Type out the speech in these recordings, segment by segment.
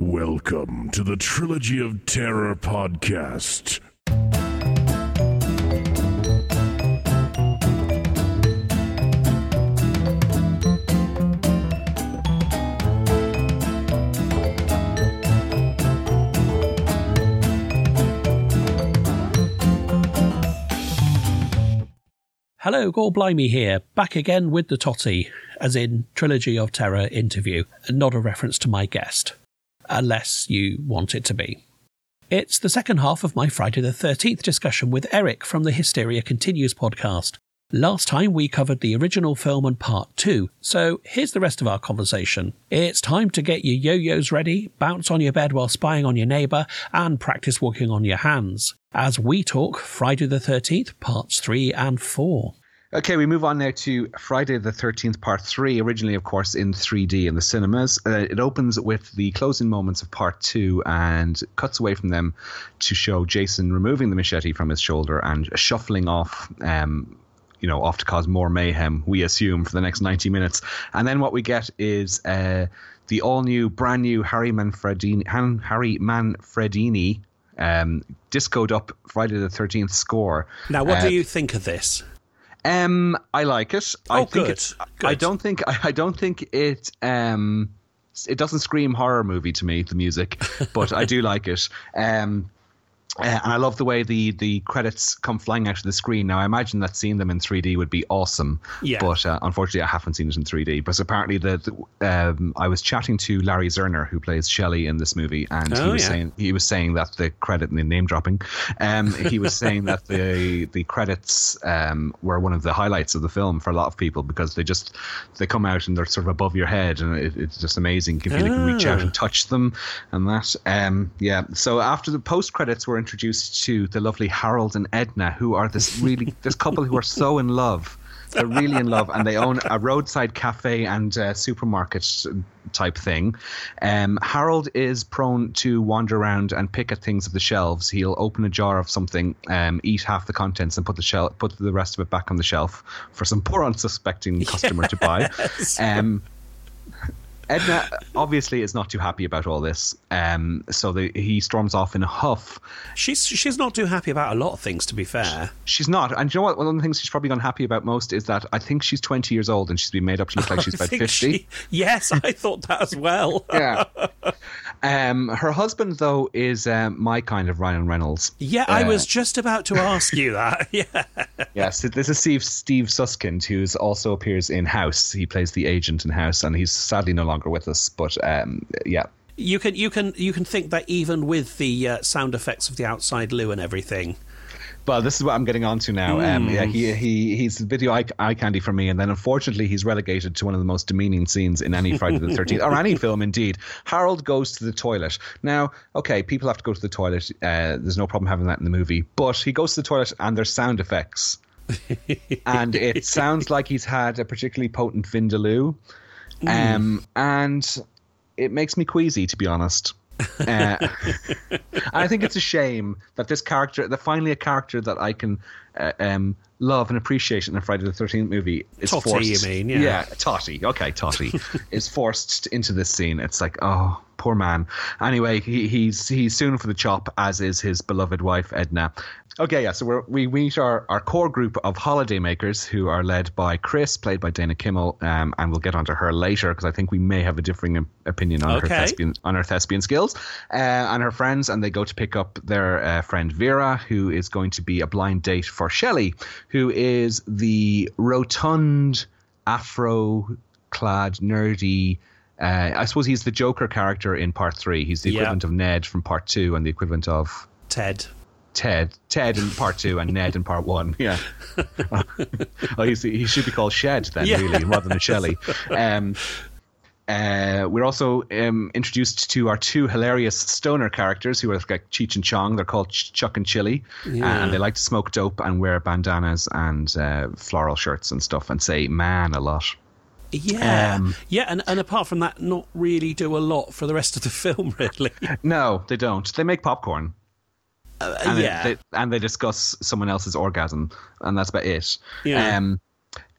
Welcome to the Trilogy of Terror podcast. Hello, Gore Blimey here, back again with the Totty, as in Trilogy of Terror interview, and not a reference to my guest, unless you want it to be. It's the second half of my Friday the 13th discussion with Eric from the Hysteria Continues podcast. Last time we covered the original film and part two, so here's the rest of our conversation. It's time to get your yo yo's ready, bounce on your bed while spying on your neighbour, and practice walking on your hands. As we talk Friday the 13th, parts three and four. Okay, we move on now to Friday the 13th, part three, originally, of course, in 3D in the cinemas. Uh, it opens with the closing moments of part two and cuts away from them to show Jason removing the machete from his shoulder and shuffling off. Um, you know, off to cause more mayhem, we assume, for the next 90 minutes. And then what we get is uh, the all new, brand new Harry Manfredini, Han, Harry Manfredini um, discoed up Friday the 13th score. Now, what Uh, do you think of this? Um, I like it. I Oh, think good. It's, Good. I don't think I, I don't think it um it doesn't scream horror movie to me the music, but I do like it. Um. Uh, and I love the way the, the credits come flying out of the screen. Now, I imagine that seeing them in 3D would be awesome. Yeah. But uh, unfortunately, I haven't seen it in 3D. But apparently, the, the um, I was chatting to Larry Zerner, who plays Shelley in this movie, and he Oh, was yeah. saying he was saying that the credit and the name dropping, um, he was saying that the the credits um, were one of the highlights of the film for a lot of people because they just they come out and they're sort of above your head and it, it's just amazing. You can feel you can reach out and touch them and that. Um, yeah. So after the post credits, we're introduced to the lovely Harold and Edna, who are this really this couple who are so in love. They're really in love, and they own a roadside cafe and uh, supermarket type thing. Um, Harold is prone to wander around and pick at things of the shelves. He'll open a jar of something, um, eat half the contents, and put the shel- put the rest of it back on the shelf for some poor unsuspecting customer to buy. Um, Edna obviously is not too happy about all this, um, so the, he storms off in a huff. She's she's not too happy about a lot of things, to be fair. She's not, and you know what? One of the things she's probably unhappy about most is that I think she's 20 years old and she's been made up to look like she's about 50. she- yes, I thought that as well. yeah. Um, her husband, though, is um, my kind of Ryan Reynolds. Yeah, I Uh, was just about to ask you that. Yeah. Yes, this is Steve Steve Susskind, who also appears in House. He plays the agent in House, and he's sadly no longer with us. But um, yeah, You can you can you can think that even with the uh, sound effects of the outside loo and everything. Well, this is what I'm getting onto now. Um, yeah, he he he's video eye, eye candy for me, and then unfortunately he's relegated to one of the most demeaning scenes in any Friday the Thirteenth or any film indeed. Harold goes to the toilet. Now, okay, people have to go to the toilet. Uh, there's no problem having that in the movie, but he goes to the toilet and there's sound effects, and it sounds like he's had a particularly potent vindaloo, um, and it makes me queasy to be honest. Uh, I think it's a shame that this character, that finally a character that I can uh, um, love and appreciate in a Friday the Thirteenth movie, is Totty, forced. you mean, yeah. yeah, Totty. Okay, Totty is forced into this scene. It's like, oh, poor man. Anyway, he, he's he's soon for the chop, as is his beloved wife Edna. Okay, yeah. So we're, we meet our, our core group of holiday makers who are led by Chris, played by Dana Kimmel, um, and we'll get onto her later because I think we may have a differing opinion on her thespian on her thespian skills uh, and her friends, and they go to pick up their uh, friend Vera, who is going to be a blind date for Shelley, who is the rotund, afro-clad, nerdy. Uh, I suppose he's the Joker character in part three. He's the Yeah. equivalent of Ned from part two, and the equivalent of Ted. Ted, Ted in part two, and Ned in part one. Yeah. oh, he's, he should be called Shed then, Yeah. really, rather than Shelley. Um, uh, we're also um, introduced to our two hilarious stoner characters who are like Cheech and Chong. They're called Ch- Chuck and Chili, Yeah. and they like to smoke dope and wear bandanas and uh, floral shirts and stuff, and say "man" a lot. Yeah, Um, yeah, and, and apart from that, not really do a lot for the rest of the film, really. No, they don't. They make popcorn. Uh, and yeah, they, and they discuss someone else's orgasm, and that's about it. Yeah. Um,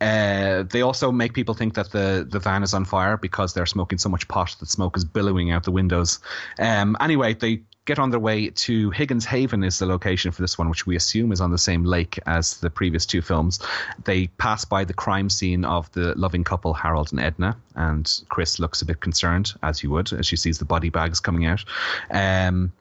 Uh, they also make people think that the, the van is on fire because they're smoking so much pot that smoke is billowing out the windows. Um, anyway, they get on their way to Higgins Haven is the location for this one, which we assume is on the same lake as the previous two films. They pass by the crime scene of the loving couple Harold and Edna, and Chris looks a bit concerned, as you would, as she sees the body bags coming out. Um,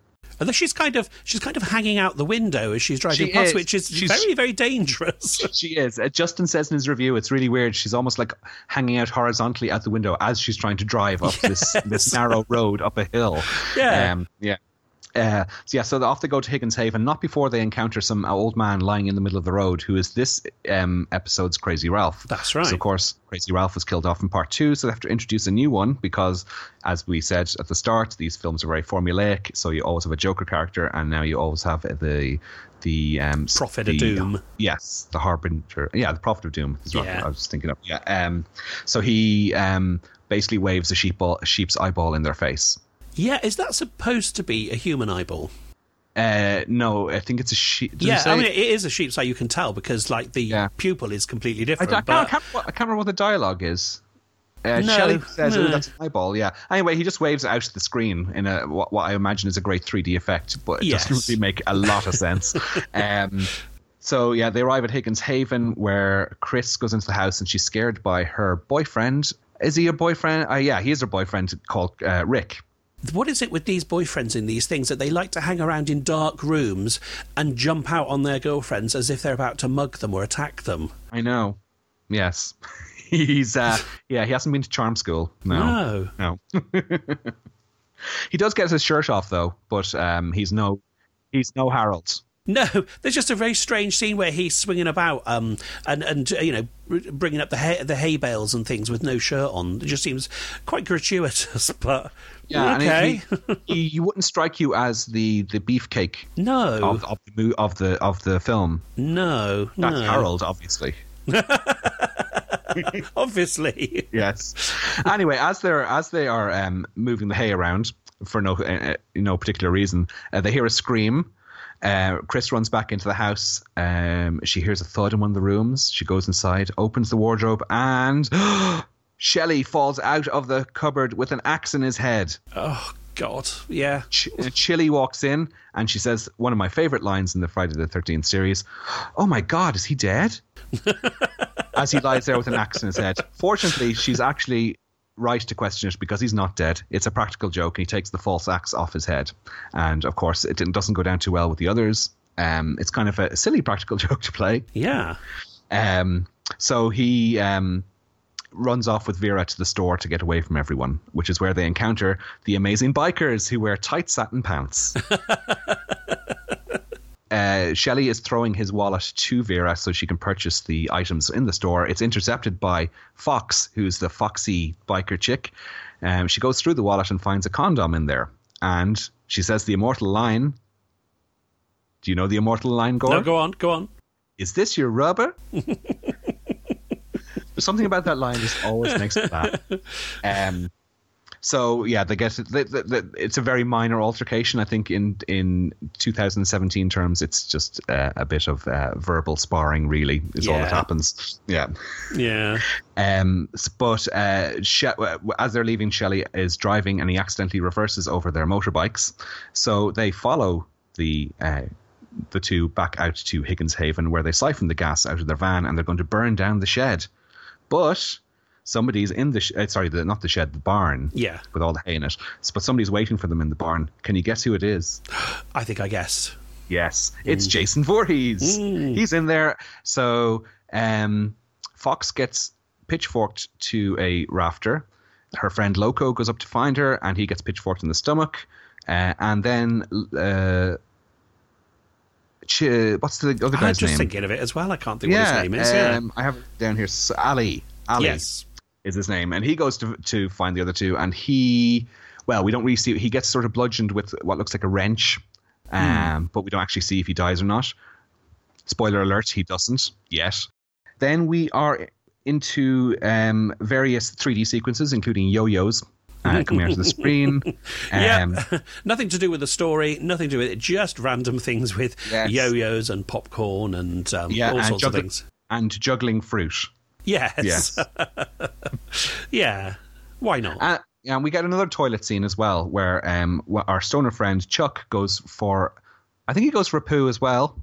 Although she's kind of she's kind of hanging out the window as she's driving She past, is. which is She's- very very dangerous. She is. Uh, Justin says in his review, it's really weird. She's almost like hanging out horizontally at the window as she's trying to drive up this this narrow road up a hill. Yeah. Um, yeah. Uh, so yeah, so off they go to Higgins Haven, not before they encounter some old man lying in the middle of the road, who is this um, episode's Crazy Ralph. That's right. So of course, Crazy Ralph was killed off in part two, so they have to introduce a new one because, as we said at the start, these films are very formulaic. So you always have a Joker character, and now you always have the the um, Prophet of the- Doom. Yes, the harbinger. Yeah, the prophet of doom. Is what Yeah. I was thinking of. Yeah. Um. So he um basically waves a sheep ball, sheep's eyeball in their face. Yeah, is that supposed to be a human eyeball? Uh, no, I think it's a sheep. did yeah, I mean it is a sheep's eye. You can tell because like the Yeah. pupil is completely I, different. don't- I, but can't, I can't remember what the dialogue is. Uh, No, Shelley says, no. "Oh, that's an eyeball." Yeah. Anyway, he just waves it out to the screen in a what, what I imagine is a great 3D effect, but it Yes. doesn't really make a lot of sense. um, so yeah, they arrive at Higgins Haven, where Chris goes into the house, and she's scared by her boyfriend. Is he a boyfriend? Uh, yeah, he is her boyfriend called uh, Rick. What is it with these boyfriends in these things that they like to hang around in dark rooms and jump out on their girlfriends as if they're about to mug them or attack them? I know. Yes. He's uh yeah, he hasn't been to charm school. No. No. No. he does get his shirt off though, but um he's no he's no Harold. No, there's just a very strange scene where he's swinging about um, and and uh, you know bringing up the hay, the hay bales and things with no shirt on. It just seems quite gratuitous, but and okay. he, he, he wouldn't strike you as the the beefcake no, of, of the of the of the film. no, That's no. Harold, obviously. Obviously, yes. Anyway, as they're as they are um, moving the hay around for no uh, no particular reason, uh, they hear a scream. Uh, Chris runs back into the house. Um, she hears a thud in one of the rooms. She goes inside, opens the wardrobe, and Shelley falls out of the cupboard with an axe in his head. oh God, yeah. Ch- Chili walks in and she says one of my favorite lines in the Friday the 13th series Oh my God, is he dead? As he lies there with an axe in his head. Fortunately, she's actually right to question it because he's not dead. It's a practical joke and he takes the false axe off his head. And of course, it didn't, doesn't go down too well with the others. Um, it's kind of a silly practical joke to play. Yeah. Um, so he um, runs off with Vera to the store to get away from everyone, which is where they encounter the amazing bikers who wear tight satin pants. Uh, Shelley is throwing his wallet to Vera so she can purchase the items in the store. It's intercepted by Fox, who's the foxy biker chick. Um, she goes through the wallet and finds a condom in there. And she says the immortal line. Do you know the immortal line, Gore? No, go on, go on. is this your rubber? There's something about that line just always makes me laugh. Um, so yeah, they get they, they, they, it's a very minor altercation. I think in in 2017 terms, it's just uh, a bit of uh, verbal sparring. Really, is all that happens. Yeah. Yeah. Um, but uh, she- as they're leaving, Shelley is driving and he accidentally reverses over their motorbikes. So they follow the uh, the two back out to Higgins Haven, where they siphon the gas out of their van and they're going to burn down the shed. But somebody's in the sh- uh, sorry, the, not the shed, the barn. Yeah. With all the hay in it. But somebody's waiting for them in the barn. Can you guess who it is? I think I guess. Yes, it's Jason Voorhees. He's in there. So um, Fox gets pitchforked to a rafter. Her friend Loco goes up to find her, and he gets pitchforked in the stomach. Uh, and then, uh, Ch- what's the other I'm just name? thinking of it as well. I can't think what his name is. Yeah. um, I have it down here. Ali. Ali yes. Is his name, and he goes to to find the other two, and he, well, we don't really see. He gets sort of bludgeoned with what looks like a wrench, um, but we don't actually see if he dies or not. Spoiler alert: he doesn't yet. Then we are into um, various 3D sequences, including yo-yos uh, coming onto the screen. Um, yeah, nothing to do with the story, nothing to do with it, just random things with Yes. yo-yos and popcorn and um, yeah, all and, sorts of juggling- things. and juggling fruit. Yes. Yes. yeah. Why not? Uh, and we get another toilet scene as well, where um, our stoner friend Chuck goes for, I think he goes for a poo as well.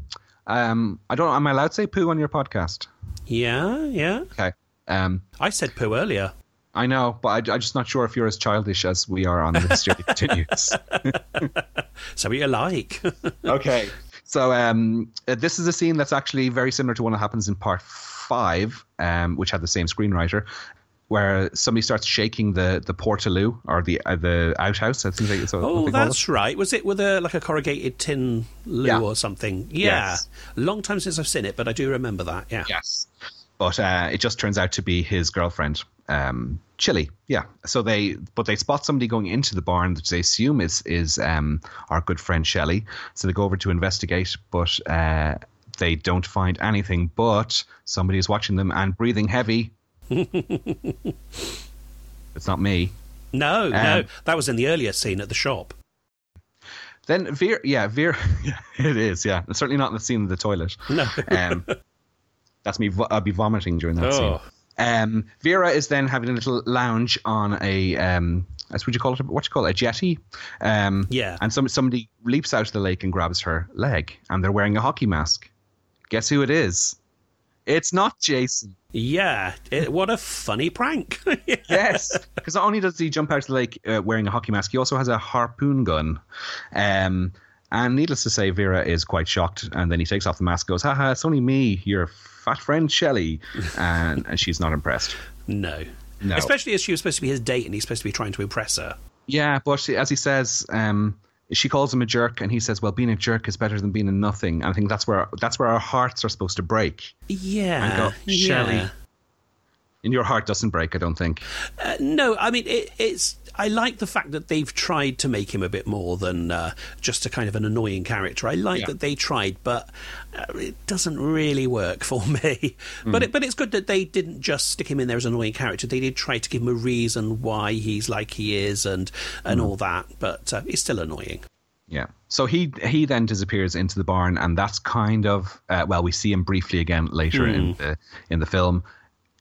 Um, I don't. Am I allowed to say poo on your podcast? yeah, yeah. Okay. Um, I said poo earlier. I know, but I, I'm just not sure if you're as childish as we are on the Hysteria Continues. So what you like. okay. So um, uh, this is a scene that's actually very similar to one that happens in part five, um, which had the same screenwriter, where somebody starts shaking the the portaloo or the uh, the outhouse. I think oh, that's right. Was it with a like a corrugated tin loo Yeah. or something? Yeah. Yes. Long time since I've seen it, but I do remember that. Yeah. Yes. But uh, it just turns out to be his girlfriend, um, Chili. Yeah. So they, but they spot somebody going into the barn that they assume is is um, our good friend Shelley. So they go over to investigate, but uh, they don't find anything. But somebody is watching them and breathing heavy. it's not me. No, no, Um, that was in the earlier scene at the shop. Then Vera, yeah, Vera, yeah, it is, yeah. It's certainly not in the scene of the toilet. No. Um, that's me. I'll be vomiting during that Oh. scene. Um, Vera is then having a little lounge on a, um, as would you call it? What you call it? A jetty. Um, Yeah. And some somebody leaps out of the lake and grabs her leg, and they're wearing a hockey mask. Guess who it is? It's not Jason. Yeah, it, what a funny prank. Yes, because not only does he jump out of the lake uh, wearing a hockey mask, he also has a harpoon gun. Um, and needless to say, Vera is quite shocked. And then he takes off the mask, goes, "Haha, it's only me, your fat friend Shelley," and, and she's not impressed. no. No. Especially as she was supposed to be his date and he's supposed to be trying to impress her. Yeah, but she, as he says, um, she calls him a jerk, and he says, "Well, being a jerk is better than being a nothing." And I think that's where that's where our hearts are supposed to break. Yeah. And go, yeah. And your heart doesn't break, I don't think. Uh, no, I mean it, it's. I like the fact that they've tried to make him a bit more than uh, just a kind of an annoying character. I like Yeah. that they tried, but uh, it doesn't really work for me. Hmm. But it, but it's good that they didn't just stick him in there as an annoying character. They did try to give him a reason why he's like he is and and Hmm. all that. But uh, it's still annoying. Yeah. So he he then disappears into the barn, and that's kind of uh, well, we see him briefly again later in the in the film.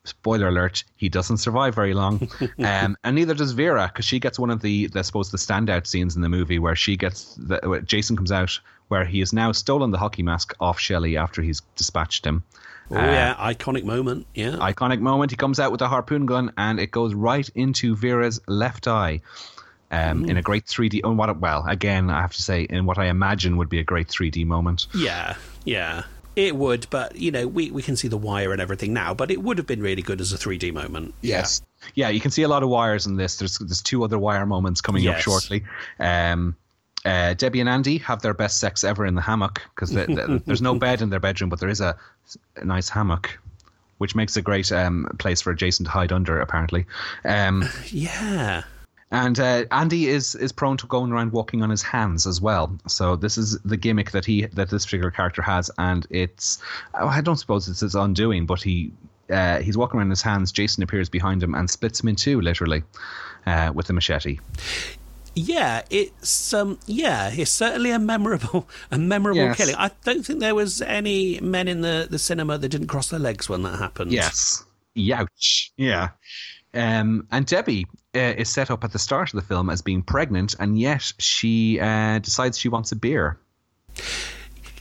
Spoiler alert: he doesn't survive very long, um, and neither does Vera because she gets one of the, the I suppose the standout scenes in the movie where she gets the, where Jason comes out where he has now stolen the hockey mask off Shelley after he's dispatched him. Oh yeah, iconic moment. Yeah. Iconic moment. He comes out with a harpoon gun, and it goes right into Vera's left eye. Um, in a great 3D, oh, what? Well, again, I have to say, in what I imagine would be a great 3D moment. Yeah, yeah. It would, but you know, we, we can see the wire and everything now, but it would have been really good as a 3D moment. Yes. Yeah, you can see a lot of wires in this. There's there's two other wire moments coming up shortly. Um, uh, Debbie and Andy have their best sex ever in the hammock because there's no bed in their bedroom, but there is a, a nice hammock, which makes a great um, place for Jason to hide under. Apparently, um, Yeah. And uh, Andy is is prone to going around walking on his hands as well. So this is the gimmick that he that this particular character has, and it's I don't suppose it's his undoing, but he uh, he's walking around his hands. Jason appears behind him and splits him in two, literally, uh, with a machete. Yeah, it's um yeah, it's certainly a memorable a memorable Yes. killing. I don't think there was any men in the, the cinema that didn't cross their legs when that happened. Yes. Youch. Yeah. Um, and Debbie uh, is set up at the start of the film as being pregnant, and yet she uh, decides she wants a beer.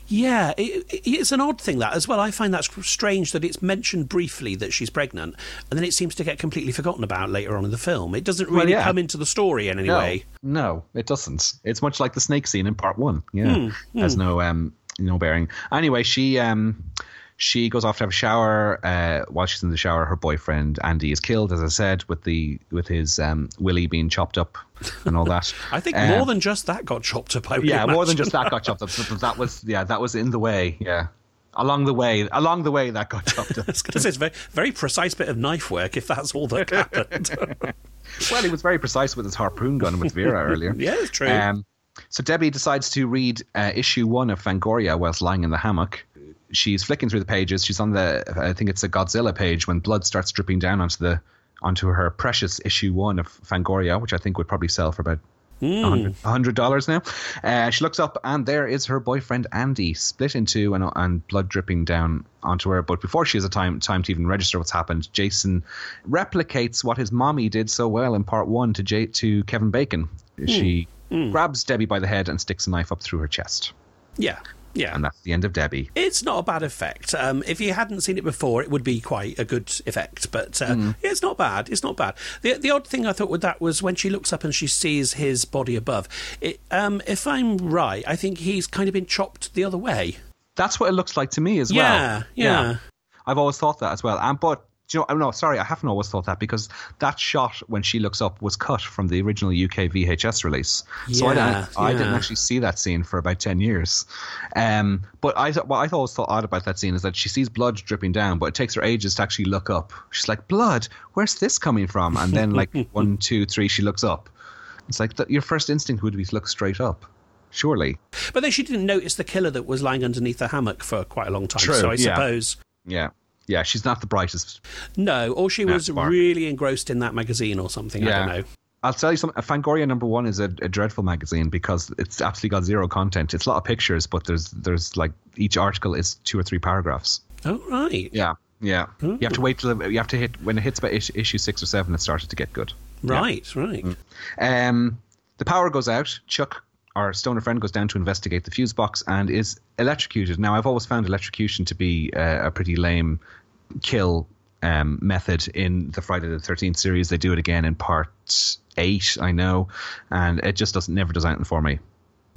Yeah, it, it- it's an odd thing that as well. I find that strange that it's mentioned briefly that she's pregnant, and then it seems to get completely forgotten about later on in the film. It doesn't really yeah. come into the story in any way. No, it doesn't. It's much like the snake scene in part one. Yeah, has no um no bearing. Anyway, she um she goes off to have a shower. Uh, while she's in the shower, her boyfriend Andy is killed, as I said, with the with his um willy being chopped up and all that. I think Um, more than just that got chopped up. Yeah, more than just that got chopped up. That was yeah, that was in the way. Yeah, along the way, along the way that got chopped up. I was say it's a very, very precise bit of knife work if that's all that happened. well, he was very precise with his harpoon gun with Vera earlier. yeah, it's true. Um, so Debbie decides to read uh, issue one of Fangoria whilst lying in the hammock. She's flicking through the pages. She's on the, I think it's a Godzilla page when blood starts dripping down onto the onto her precious issue one of Fangoria, which I think would probably sell for about hmm. hundred dollars now. Uh, she looks up, and there is her boyfriend Andy, split in two and, and blood dripping down onto her. But before she has a time time to even register what's happened, Jason replicates what his mommy did so well in part one to J- to Kevin Bacon. Hmm. She hmm. grabs Debbie by the head and sticks a knife up through her chest, Yeah. Yeah. and that's the end of Debbie. It's not a bad effect. Um, if you hadn't seen it before, it would be quite a good effect. But uh, Mm. yeah, it's not bad. It's not bad. The the odd thing I thought with that was when she looks up and she sees his body above. It, um, if I'm right, I think he's kind of been chopped the other way. That's what it looks like to me as Yeah, well. yeah. Yeah. I've always thought that as well. And but do you know, no, sorry, I haven't always thought that because that shot when she looks up was cut from the original UK VHS release. so I, Yeah, didn't, I didn't actually see that scene for about ten years. Um, but I what I always thought odd about that scene is that she sees blood dripping down, but it takes her ages to actually look up. She's like, "Blood? Where's this coming from?" And then like one, two, three, she looks up. It's like th- your first instinct would be to look straight up. Surely. But then she didn't notice the killer that was lying underneath the hammock for quite a long time. True, so I yeah. suppose. Yeah. Yeah, she's not the brightest No, or she was really engrossed in that magazine or something. I don't know. I'll tell you something. Uh, Fangoria number one is a, a dreadful magazine because it's absolutely got zero content. It's a lot of pictures, but there's there's like each article is two or three paragraphs. Oh, right. Yeah, yeah. You have to hmm. wait till you have to hit when it hits about issue, issue six or seven. It started to get good. Right, right. Mm. Um, the power goes out. Chuck, our stoner friend, goes down to investigate the fuse box and is electrocuted. Now, I've always found electrocution to be uh, a pretty lame kill um, method in the Friday the Thirteenth series. They do it again in part eight, I know, and it just doesn't never does anything for me.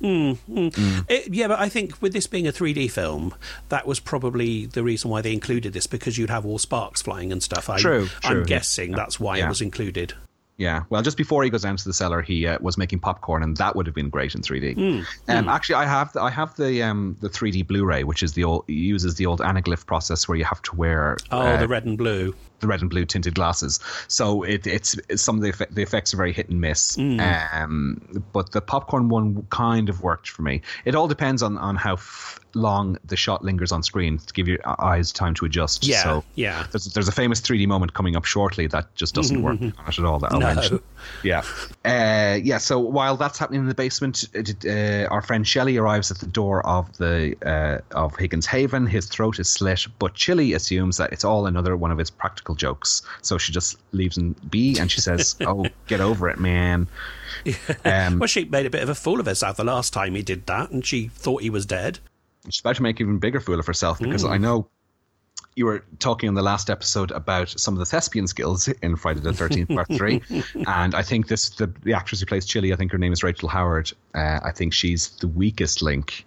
It, yeah, but I think with this being a 3D film, that was probably the reason why they included this because you'd have all sparks flying and stuff. I, True, I'm true. guessing that's why Yeah. it was included. Yeah, well, just before he goes down to the cellar, he uh, was making popcorn, and that would have been great in 3D. Hmm, Um, Actually, I have the, I have the um, the 3D Blu-ray, which is the old uses the old anaglyph process where you have to wear Oh, uh, the red and blue. The red and blue tinted glasses. So it, it's, it's some of the, effect, the effects are very hit and miss. Um, but the popcorn one kind of worked for me. It all depends on on how f- long the shot lingers on screen to give your eyes time to adjust. Yeah, So yeah. There's, there's a famous 3D moment coming up shortly that just doesn't work on it at all. That I'll No. mention. Yeah. Uh, yeah. So while that's happening in the basement, uh, uh, our friend Shelley arrives at the door of the uh, of Higgins Haven. His throat is slit, but Chili assumes that it's all another one of his practical jokes. So she just leaves him be, and she says, "Oh, get over it, man." Um, Well, she made a bit of a fool of herself the last time he did that, and she thought he was dead. she's about to make an even bigger fool of herself because I know you were talking in the last episode about some of the thespian skills in Friday the Thirteenth Part Three, and I think this the, the actress who plays Chili, I think her name is Rachel Howard. Uh, I think she's the weakest link.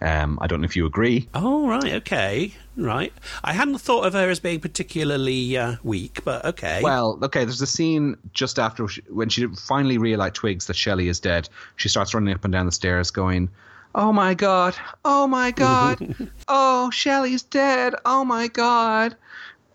Um, I don't know if you agree. Oh, right, okay, right. I hadn't thought of her as being particularly uh, weak, but okay. Well, okay. There's a scene just after she, when she finally realized twigs that Shelley is dead. She starts running up and down the stairs, going, "Oh my god! Oh my god! oh, Shelley's dead! Oh my god!"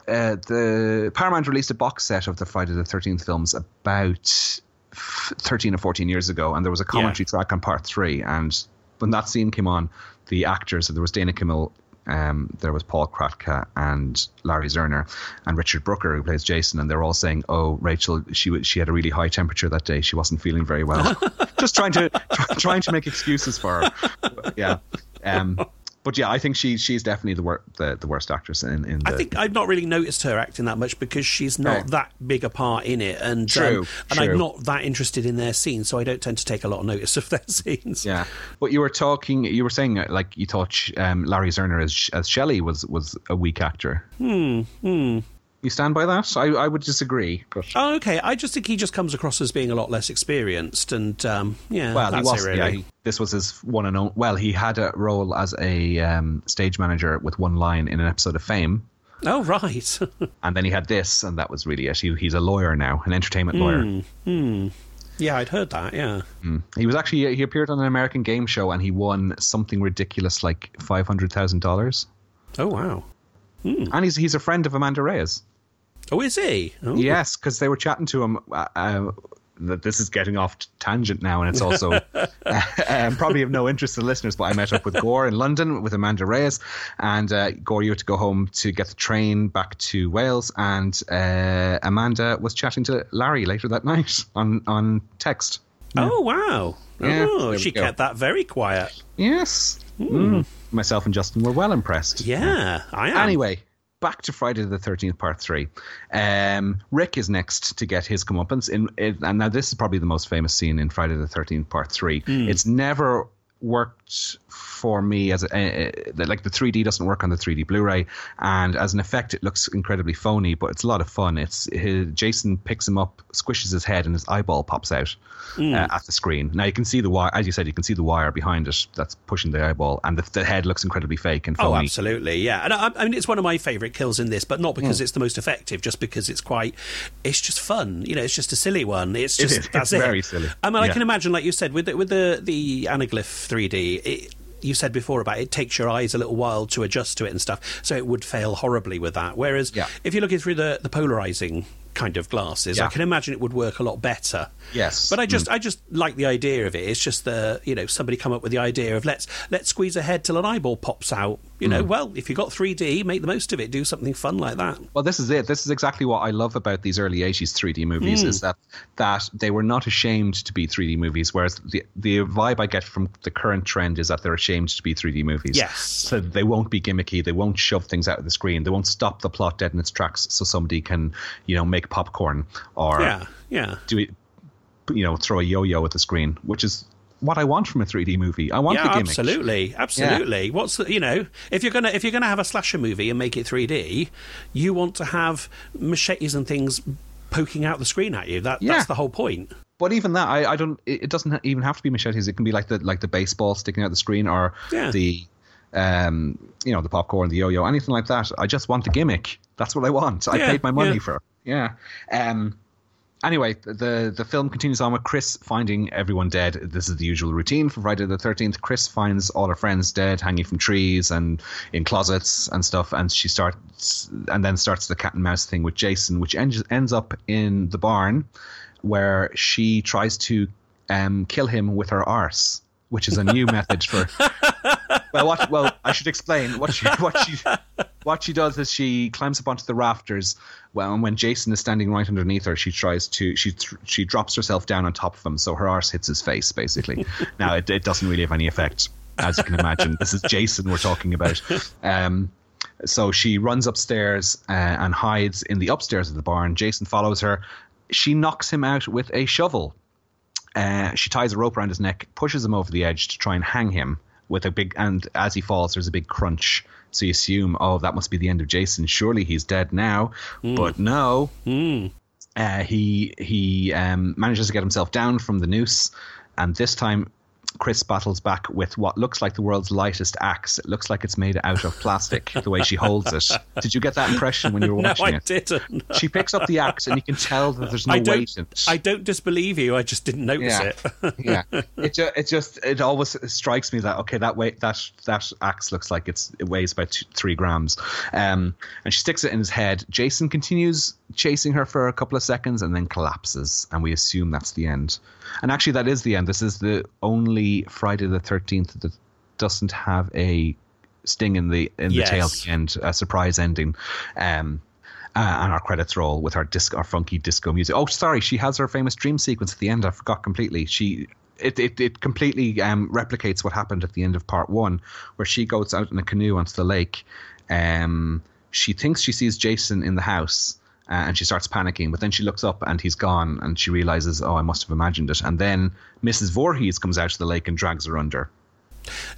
Uh, the Paramount released a box set of the Friday the Thirteenth films about f- thirteen or fourteen years ago, and there was a commentary track on part three. And when that scene came on, the actors there was Dana Kimmel. Um, there was Paul Kratka and Larry Zerner and Richard Brooker who plays Jason, and they're all saying, "Oh, Rachel, she she had a really high temperature that day. She wasn't feeling very well." Just trying to try, trying to make excuses for her. Yeah, um, but yeah, I think she she's definitely the wor- the, the worst actress in in the. I think I've not really noticed her acting that much because she's not Right. that big a part in it, and True, um, and true. I'm not that interested in their scenes, so I don't tend to take a lot of notice of their scenes. Yeah, but you were talking. You were saying like you thought um, Larry Zerner as as Shelley was was a weak actor. Hmm. Hmm. You stand by that? I I would disagree. But Oh, okay. I just think he just comes across as being a lot less experienced, and um, yeah, well, he that's was. it really. Yeah, he, this was his one and only. Well, he had a role as a um, stage manager with one line in an episode of Fame. Oh, right. And then he had this, and that was really it. He, he's a lawyer now, an entertainment lawyer. yeah, I'd heard that. Yeah. He was actually he appeared on an American game show, and he won something ridiculous like five hundred thousand dollars. Oh, wow. And he's he's a friend of Amanda Reyes. Oh, is he? Oh. Yes, because they were chatting to him. Uh, uh, that this is getting off tangent now, and it's also um, probably of no interest to listeners. But I met up with Gore in London with Amanda Reyes, and uh, Gore, you had to go home to get the train back to Wales, and uh, Amanda was chatting to Larry later that night on on text. Oh wow! Yeah, oh, she kept that very quiet. Yes. Mm. Myself and Justin were well impressed. Yeah, I am. Anyway, back to Friday the Thirteenth Part Three. Um, Rick is next to get his comeuppance, in, in, and now this is probably the most famous scene in Friday the Thirteenth Part Three. It's never worked for me as a, like the 3D doesn't work on the 3D Blu-ray, and as an effect, it looks incredibly phony, but it's a lot of fun. It's his, Jason picks him up, squishes his head, and his eyeball pops out uh, at the screen. Now you can see the wire, as you said, you can see the wire behind it that's pushing the eyeball, and the, the head looks incredibly fake and phony. Oh, absolutely, yeah. And I, I mean, it's one of my favourite kills in this, but not because Hmm. it's the most effective, just because it's quite, it's just fun. You know, it's just a silly one. It's just is. that's It's it. very silly. I mean, I can imagine, like you said, with the, with the the anaglyph 3D. It, you said before about it takes your eyes a little while to adjust to it and stuff, so it would fail horribly with that. Whereas Yeah. if you're looking through the, the polarizing kind of glasses, I can imagine it would work a lot better. Yes. But I just I just like the idea of it. It's just the you know somebody come up with the idea of let's let's squeeze a head till an eyeball pops out. You Hmm. know, well if you got 3D, make the most of it. Do something fun like that. Well, this is it. This is exactly what I love about these early '80s 3D movies is that that they were not ashamed to be 3D movies, whereas the the vibe I get from the current trend is that they're ashamed to be 3D movies. Yes. So they won't be gimmicky. They won't shove things out of the screen. They won't stop the plot dead in its tracks so somebody can you know make popcorn or Yeah, yeah. do it, you know throw a yo-yo at the screen, which is what I want from a 3D movie. I want the gimmick. absolutely, absolutely. What's the, you know, if you're gonna if you're gonna have a slasher movie and make it 3D, you want to have machetes and things poking out the screen at you. That Yeah. that's the whole point. But even that, I, I don't. It doesn't even have to be machetes. It can be like the like the baseball sticking out the screen, or Yeah. the, um, you know, the popcorn, the yo-yo, anything like that. I just want the gimmick. That's what I want. I Yeah, paid my money yeah. for. Yeah. Um. Anyway, the the film continues on with Chris finding everyone dead. This is the usual routine for Friday the Thirteenth. Chris finds all her friends dead, hanging from trees and in closets and stuff, and she starts and then starts the cat and mouse thing with Jason, which ends ends up in the barn, where she tries to um, kill him with her arse, which is a new method for. Well, what? Well, I should explain what she what she what she does is she climbs up onto the rafters. Well, and when Jason is standing right underneath her, she tries to she she drops herself down on top of him, so her arse hits his face. Basically, now it, it doesn't really have any effect, as you can imagine. this is Jason we're talking about. Um, so she runs upstairs uh, and hides in the upstairs of the barn. Jason follows her. She knocks him out with a shovel. Uh, she ties a rope around his neck, pushes him over the edge to try and hang him with a big. And as he falls, there's a big crunch. So you assume, oh, that must be the end of Jason. Surely he's dead now. But no, uh, he he um, manages to get himself down from the noose, and this time Chris battles back with what looks like the world's lightest axe. It looks like it's made out of plastic. the way she holds it. Did you get that impression when you were No, watching I it? didn't. She picks up the axe, and you can tell that there's no weight in it. I don't disbelieve you. I just didn't notice Yeah. it. yeah, it ju- it just it always strikes me that okay that weight that that axe looks like it's it weighs about two, three grams, um, and she sticks it in his head. Jason continues chasing her for a couple of seconds and then collapses, and we assume that's the end. And actually, that is the end. This is the only Friday the Thirteenth that doesn't have a sting in the in the tail at the end, a surprise ending. Um, uh, and our credits roll with our disc, our funky disco music. Oh, sorry, she has her famous dream sequence at the end. I forgot completely. She it it, it completely um, replicates what happened at the end of part one, where she goes out in a canoe onto the lake. Um, she thinks she sees Jason in the house. Uh, and she starts panicking, but then she looks up and he's gone, and she realizes, oh, I must have imagined it. And then Mrs. Voorhees comes out to the lake and drags her under.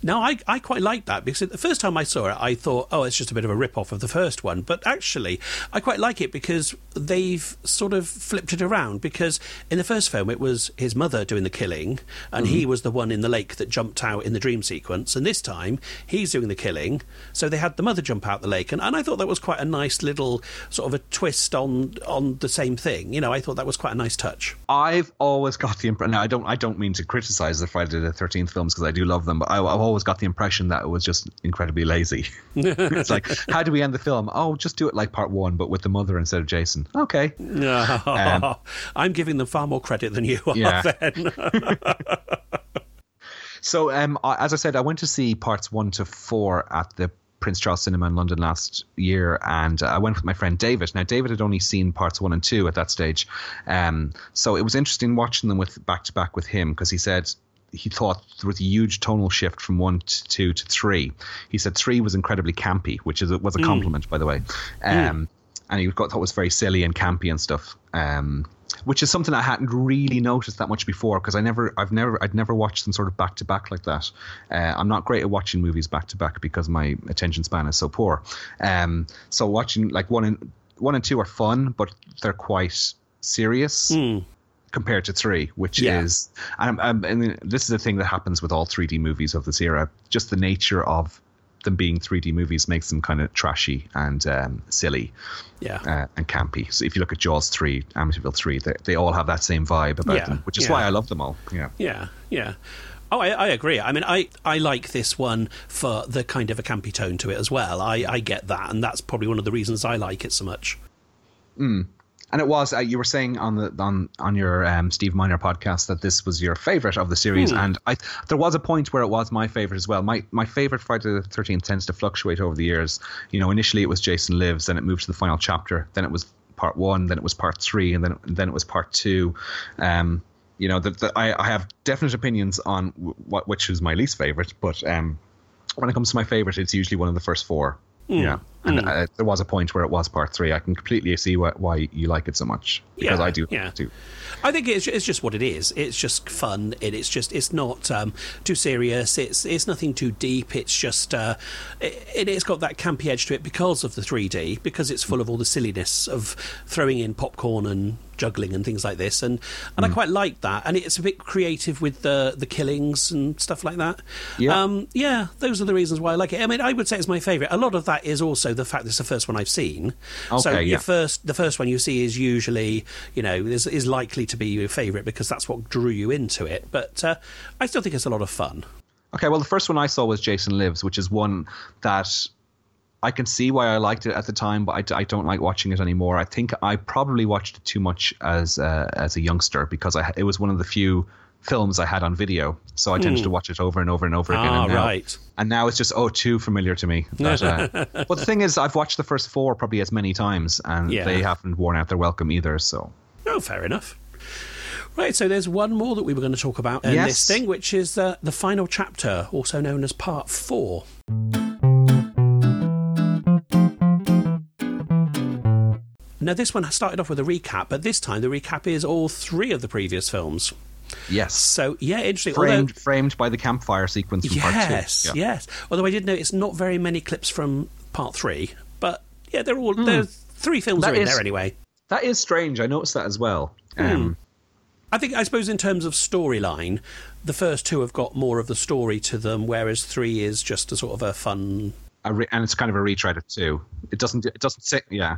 No, I, I quite like that because the first time I saw it, I thought, oh, it's just a bit of a rip off of the first one. But actually, I quite like it because they've sort of flipped it around. Because in the first film, it was his mother doing the killing, and he mm-hmm. was the one in the lake that jumped out in the dream sequence. And this time, he's doing the killing. So they had the mother jump out the lake. And, and I thought that was quite a nice little sort of a twist on on the same thing. You know, I thought that was quite a nice touch. I've always got the impression. Now, I don't. I don't mean to criticize the Friday the Thirteenth films because I do love them, but I, I've always got the impression that it was just incredibly lazy. it's like, how do we end the film? Oh, just do it like part one, but with the mother instead of Jason. Okay. No, I'm giving them far more credit than you are. Um, Yeah. Then. So, um, I- as I said, I went to see parts one to four at the Prince Charles Cinema in London last year, and I went with my friend David. Now, David had only seen parts one and two at that stage, um, so it was interesting watching them with back to back with him because he said he thought there was a huge tonal shift from one to two to three. He said three was incredibly campy, which is a, was a compliment, by the way. Um, And he got, thought it was very silly and campy and stuff. Um, which is something I hadn't really noticed that much before because I never, I've never, I'd never watched them sort of back to back like that. Uh, I'm not great at watching movies back to back because my attention span is so poor. Um, so watching like one and one and two are fun, but they're quite serious compared to three, which Yeah. is, and, and this is the thing that happens with all 3D movies of this era. Just the nature of them being 3D movies makes them kind of trashy and um, silly Yeah. uh, and campy. So if you look at Jaws 3, Amityville 3, they, they all have that same vibe about Yeah, them, which is yeah. why I love them all. Yeah. Yeah, yeah. Oh, I, I agree. I mean, I, I like this one for the kind of a campy tone to it as well. I, I get that, and that's probably one of the reasons I like it so much. And it was uh, you were saying on the on on your um, Steve Miner podcast that this was your favorite of the series, Hmm. and I there was a point where it was my favorite as well. My my favorite Friday the Thirteenth tends to fluctuate over the years. You know, initially it was Jason Lives, then it moved to the final chapter, then it was part one, then it was part three, and then then it was part two. Um, you know, the, the, I I have definite opinions on what which is my least favorite, but um, when it comes to my favorite, it's usually one of the first four. Hmm. Yeah, and uh, there was a point where it was part three. I can completely see why, why you like it so much because Yeah, I do yeah. too. I think it's, it's just what it is. It's just fun. It, it's just it's not um, too serious. It's it's nothing too deep. It's just uh, it, it's got that campy edge to it because of the 3D. Because it's full of all the silliness of throwing in popcorn and juggling and things like this. And and I Mm. quite like that. And it's a bit creative with the the killings and stuff like that. Yeah. Um, yeah. Those are the reasons why I like it. I mean, I would say it's my favourite. A lot of that is also the fact it's the first one I've seen. so Okay, your yeah. first the first one you see is usually you know is, is likely to be your favourite because that's what drew you into it. But uh, I still think it's a lot of fun. Okay, well, the first one I saw was Jason Lives, which is one that I can see why I liked it at the time, but I, I don't like watching it anymore. I think I probably watched it too much as uh, as a youngster because I, it was one of the few films I had on video, so I tended to watch it over and over and over again. Hmm. Ah, and now, right. And now it's just oh too familiar to me. That, uh, but the thing is, I've watched the first four probably as many times, and Yeah. they haven't worn out their welcome either. So Oh, fair enough. Right, so there's one more that we were going to talk about in Yes. this thing, which is uh, the final chapter, also known as Part Four. Now, this one started off with a recap, but this time the recap is all three of the previous films. Yes, So, yeah, interesting. Although- framed framed by the campfire sequence from part two. Yes, Yeah. yes. Although I did notice not very many clips from part three, but yeah, they're all Hmm. there's three films That are in is- there anyway. That is strange. I noticed that as well. Um, I think I suppose in terms of storyline, the first two have got more of the story to them, whereas three is just a sort of a fun. a re- and it's kind of a retread of two. It doesn't. It doesn't sit. Yeah.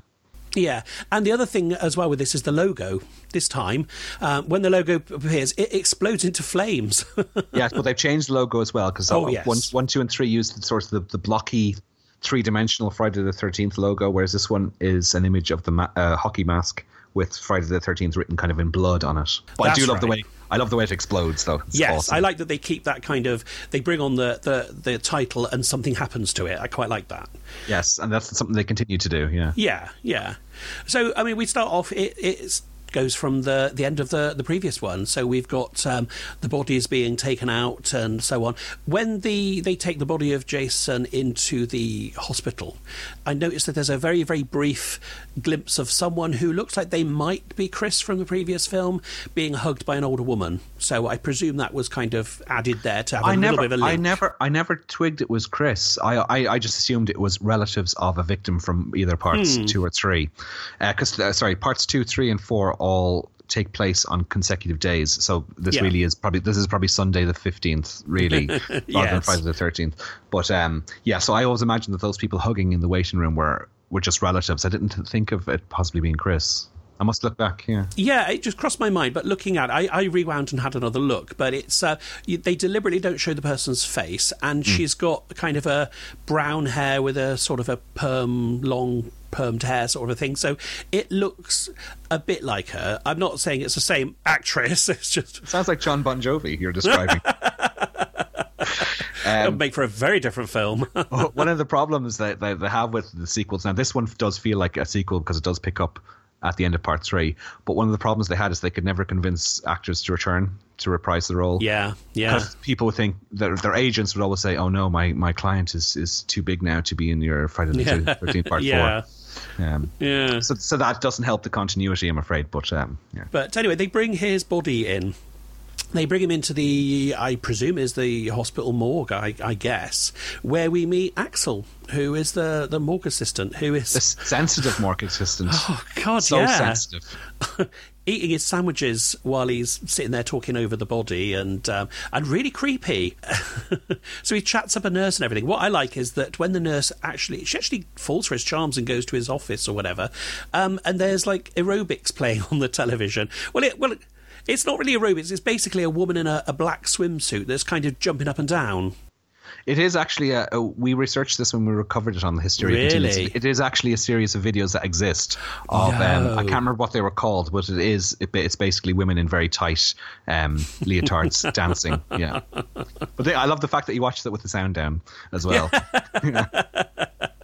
Yeah, and the other thing as well with this is the logo. This time, um, when the logo appears, it explodes into flames. Yeah, but they've changed the logo as well because Oh, yes. one, one, two, and three used the sort of the, the blocky three-dimensional Friday the Thirteenth logo, whereas this one is an image of the ma- uh, hockey mask with Friday the Thirteenth written kind of in blood on it. But I do That's love the way I love the way it explodes, though. It's yes, awesome. I like that they keep that kind of. They bring on the, the the title and something happens to it. I quite like that. Yes, and that's something they continue to do. Yeah. Yeah, yeah. So I mean, we start off. It it's goes from the the end of the the previous one. So we've got um, the bodies being taken out and so on. When the they take the body of Jason into the hospital, I noticed that there's a very very brief glimpse of someone who looks like they might be Chris from the previous film being hugged by an older woman. So I presume that was kind of added there to have a I little never, bit of a link. I never, I never twigged it was Chris. I, I, I just assumed it was relatives of a victim from either parts Hmm. two or three. Because uh, sorry, parts two, three, and four all take place on consecutive days. So this Yeah. really is probably this is probably Sunday the fifteenth, really, rather than Friday the thirteenth. But um, yeah, so I always imagined that those people hugging in the waiting room were were just relatives. I didn't think of it possibly being Chris. I must look back. Yeah. Yeah, it just crossed my mind. But looking at, it, I, I rewound and had another look. But it's uh, you, they deliberately don't show the person's face, and she's got kind of a brown hair with a sort of a perm, long permed hair sort of a thing. So it looks a bit like her. I'm not saying it's the same actress. It's just Sounds like Jon Bon Jovi you're describing. Um, would make for a very different film. one of the problems that they, they have with the sequels now, this one does feel like a sequel because it does pick up at the end of part three. But one of the problems they had is they could never convince actors to return to reprise the role. Yeah, yeah. Because people would think that their agents would always say, "Oh no, my, my client is, is too big now to be in your Friday the Thirteenth Part yeah. Four. Um, yeah. So, so that doesn't help the continuity, I'm afraid. But um, yeah. But anyway, they bring his body in they bring him into the, I presume, is the hospital morgue, I, I, guess, where we meet Axel, who is the, the morgue assistant, who is the sensitive morgue assistant. Oh God, so yeah. sensitive. Eating his sandwiches while he's sitting there talking over the body, and um, and really creepy. so he chats up a nurse and everything. What I like is that when the nurse actually, she actually falls for his charms and goes to his office or whatever, um, and there's like aerobics playing on the television. Well, it, well. It, it's not really aerobics. It's basically a woman in a, a black swimsuit that's kind of jumping up and down. It is actually a, a, we researched this when we recovered it on the history. Really, it is actually a series of videos that exist. Of no. um, I can't remember what they were called, but it is it, it's basically women in very tight um, leotards dancing. Yeah, but they, I love the fact that you watched it with the sound down as well.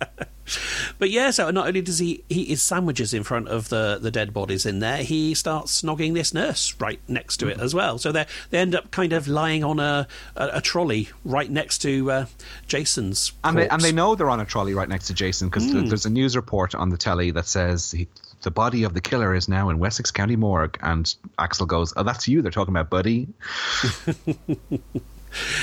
But yeah, so not only does he eat his sandwiches in front of the, the dead bodies in there, he starts snogging this nurse right next to it as well. So they they end up kind of lying on a, a, a trolley right next to uh, Jason's. And they, and they know they're on a trolley right next to Jason because mm. there's a news report on the telly that says he, the body of the killer is now in Wessex County Morgue. And Axel goes, Oh, that's you. They're talking about Buddy.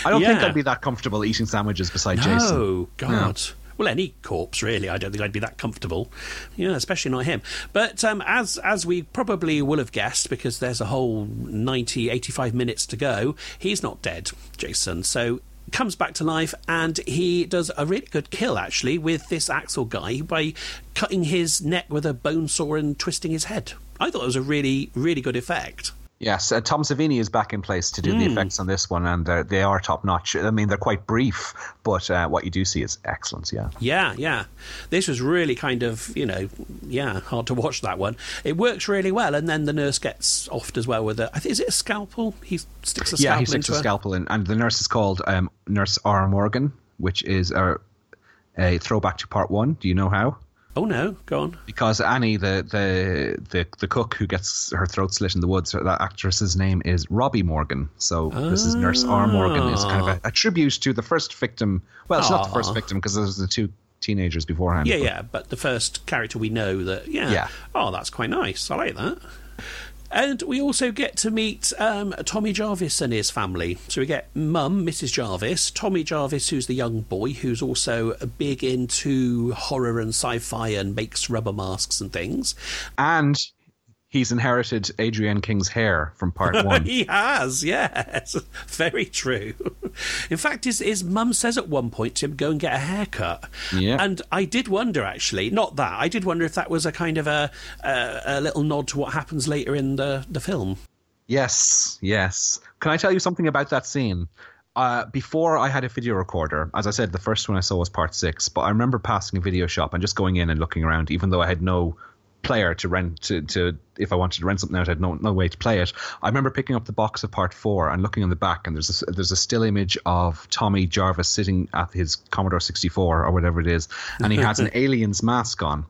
I don't yeah. think I'd be that comfortable eating sandwiches beside Jason. no, Jason. God. No well, any corpse really. I don't think I'd be that comfortable. Yeah, especially not him. But um, as as we probably will have guessed, because there's a whole 90, 85 minutes to go, he's not dead, Jason. So comes back to life and he does a really good kill actually with this Axel guy by cutting his neck with a bone saw and twisting his head. I thought it was a really, really good effect. Yes, uh, Tom Savini is back in place to do mm. the hmm. effects on this one, and uh, they are top notch. I mean, they're quite brief, but uh, what you do see is excellent. Yeah, yeah, yeah. This was really kind of you know, yeah, hard to watch that one. It works really well, and then the nurse gets offed as well with a. I think is it a scalpel? He sticks a scalpel. Yeah, he sticks a scalpel in, and the nurse is called um, Nurse R. Morgan, which is a, a throwback to part one. Do you know how? Oh no, go on. Because Annie, the the the, the cook who gets her throat slit in the woods, that actress's name is Robbi Morgan. So oh. this is Nurse R. Morgan. Is kind of a, a, tribute to the first victim. Well, it's Aww. not the first victim because there's the two teenagers beforehand. Yeah, but. yeah, but the first character we know that. Yeah. Yeah. Oh, that's quite nice. I like that. And we also get to meet um, Tommy Jarvis and his family. So we get Mum, Mrs. Jarvis, Tommy Jarvis, who's the young boy, who's also big into horror and sci fi and makes rubber masks and things. And he's inherited Adrienne King's hair from part one. he has, yes. Very true. In fact, his, his mum says at one point to him, go and get a haircut. Yeah. And I did wonder, actually, not that, I did wonder if that was a kind of a, a, a little nod to what happens later in the, the film. Yes, yes. Can I tell you something about that scene? Uh, before I had a video recorder, as I said, the first one I saw was part six, but I remember passing a video shop and just going in and looking around, even though I had no player to rent to, to if I wanted to rent something out, I had no, no way to play it. I remember picking up the box of part four and looking on the back, and there's a, there's a still image of Tommy Jarvis sitting at his Commodore 64 or whatever it is, and he has an alien's mask on.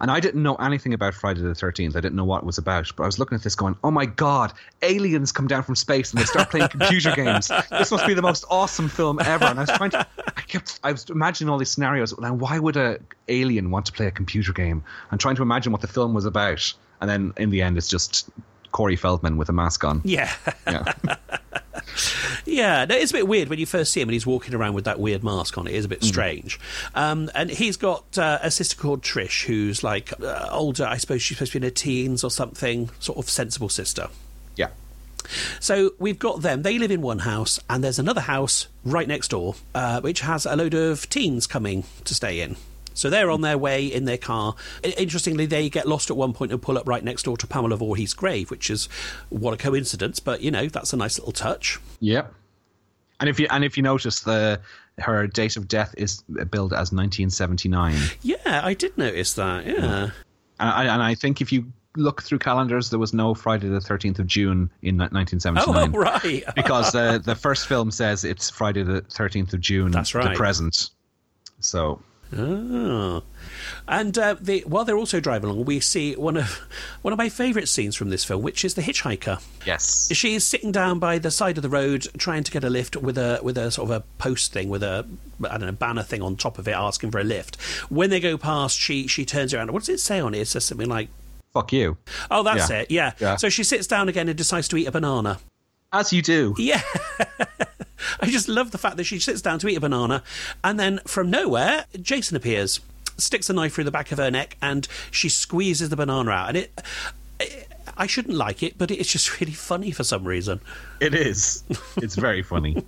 And I didn't know anything about Friday the 13th. I didn't know what it was about. But I was looking at this going, oh my God, aliens come down from space and they start playing computer games. This must be the most awesome film ever. And I was trying to, I kept, I was imagining all these scenarios. Now, why would a alien want to play a computer game? I'm trying to imagine what the film was about. And then in the end, it's just Corey Feldman with a mask on. Yeah. Yeah. yeah, no, it's a bit weird when you first see him and he's walking around with that weird mask on. It is a bit mm. strange. Um, and he's got uh, a sister called Trish, who's like uh, older. I suppose she's supposed to be in her teens or something, sort of sensible sister. Yeah. So we've got them. They live in one house, and there's another house right next door, uh, which has a load of teens coming to stay in. So they're on their way in their car. Interestingly, they get lost at one point and pull up right next door to Pamela Voorhees' grave, which is what a coincidence. But you know, that's a nice little touch. Yep. And if you and if you notice the her date of death is billed as 1979. Yeah, I did notice that. Yeah. And I, and I think if you look through calendars, there was no Friday the 13th of June in 1979. Oh, right. because the the first film says it's Friday the 13th of June. That's right. The present. So Oh. And uh, the, while they're also driving along, we see one of one of my favourite scenes from this film, which is the hitchhiker. yes, She is sitting down by the side of the road, trying to get a lift with a with a sort of a post thing with a I don't know banner thing on top of it, asking for a lift. When they go past, she she turns around. What does it say on it? It says something like, fuck you. "Oh, that's Yeah. it." Yeah. Yeah. So she sits down again and decides to eat a banana. As you do. Yeah. I just love the fact that she sits down to eat a banana, and then from nowhere, Jason appears, sticks a knife through the back of her neck, and she squeezes the banana out. And it, I shouldn't like it, but it's just really funny for some reason. It is. It's very funny.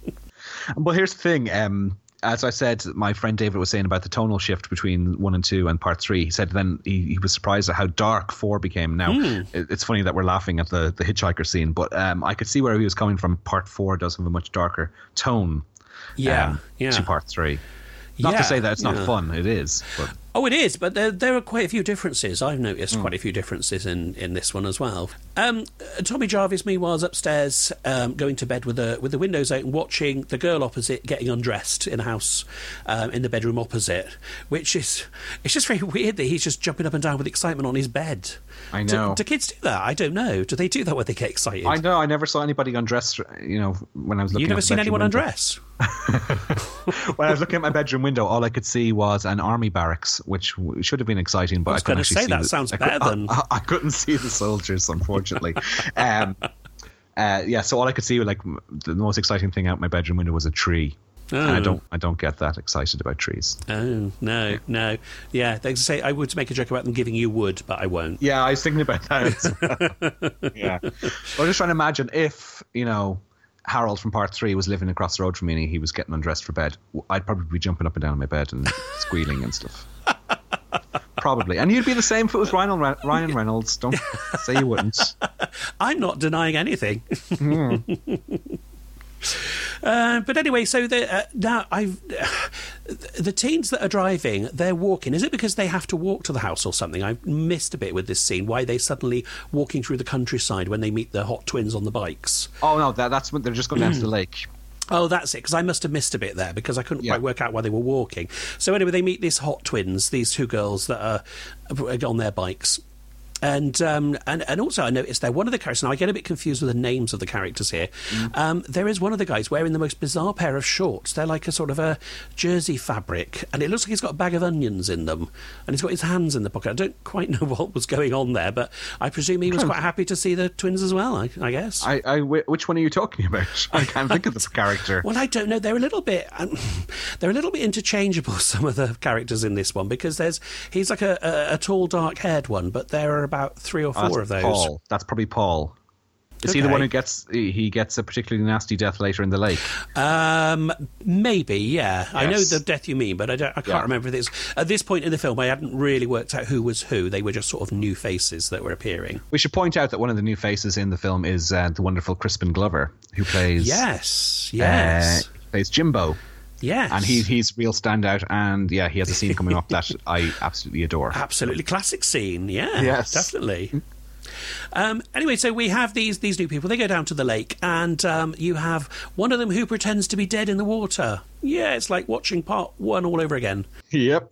but here's the thing. Um, as I said, my friend David was saying about the tonal shift between one and two and part three. He said then he, he was surprised at how dark four became. Now, it, it's funny that we're laughing at the, the hitchhiker scene, but um, I could see where he was coming from. Part four does have a much darker tone Yeah, um, yeah. to part three. Not Yeah, to say that it's not yeah. fun, it is. But Oh, it is, but there, there are quite a few differences. I've noticed Hmm. quite a few differences in, in this one as well. Um, uh, Tommy Jarvis, meanwhile, is upstairs um, going to bed with the with the windows open, watching the girl opposite getting undressed in a house um, in the bedroom opposite, which is it's just very weird that he's just jumping up and down with excitement on his bed. I Do- know. Do, kids do that? I don't know. Do they do that when they get excited? I know I never saw anybody undress. You know, when I was looking. You've never seen anyone window. undress? when I was looking at my bedroom window, all I could see was an army barracks, which should have been exciting, but I, was couldn't actually say, see that the- sounds I better I- than- I, I couldn't see the soldiers, unfortunately. um, uh, yeah, so all I could see, was like the most exciting thing out my bedroom window was a tree. And I Oh. don't, I don't get that excited about trees. Oh no, no. Yeah, they say I would make a joke about them giving you wood, but I won't. Yeah, I was thinking about that. yeah, I was just trying to imagine if you know Harold from Part Three was living across the road from me and he was getting undressed for bed. I'd probably be jumping up and down in my bed and squealing and stuff. Probably, and you'd be the same if it was Ryan, Re- Ryan Reynolds. Don't say you wouldn't. I'm not denying anything. Hmm. Uh, but anyway, so the, uh, now I've the teens that are driving, they're walking. Is it because they have to walk to the house or something? I missed a bit with this scene. Why are they suddenly walking through the countryside when they meet the hot twins on the bikes? Oh no, that, that's when they're just going down to the lake. Oh, that's it. Because I must have missed a bit there because I couldn't Yeah. quite work out why they were walking. So anyway, they meet these hot twins, these two girls that are on their bikes. And um, and and also I noticed there one of the characters. Now I get a bit confused with the names of the characters here. Um, there is one of the guys wearing the most bizarre pair of shorts. They're like a sort of a jersey fabric, and it looks like he's got a bag of onions in them, and he's got his hands in the pocket. I don't quite know what was going on there, but I presume he was quite happy to see the twins as well. I, I guess. I, I, which one are you talking about? I can't think of the character. Well, I don't know. They're a little bit, um, they're a little bit interchangeable. Some of the characters in this one because there's he's like a, a, a tall, dark-haired one, but there are about three or Oh, four that's of those. Paul. That's probably Paul. Is he the one who gets he gets a particularly nasty death later in the lake? Um, maybe, yeah. I know the death you mean, but I, don't, I can't Yeah. remember if it's at this point in the film. I hadn't really worked out who was who. They were just sort of new faces that were appearing. We should point out that one of the new faces in the film is uh, the wonderful Crispin Glover, who plays Yes, uh, yes, plays Jimbo, yes. and he he's real standout. And yeah, he has a scene coming up that I absolutely adore. absolutely classic scene. Yeah, Yes. definitely. Um, anyway, so we have these these new people. They go down to the lake, and um, you have one of them who pretends to be dead in the water. Yeah, it's like watching part one all over again. Yep.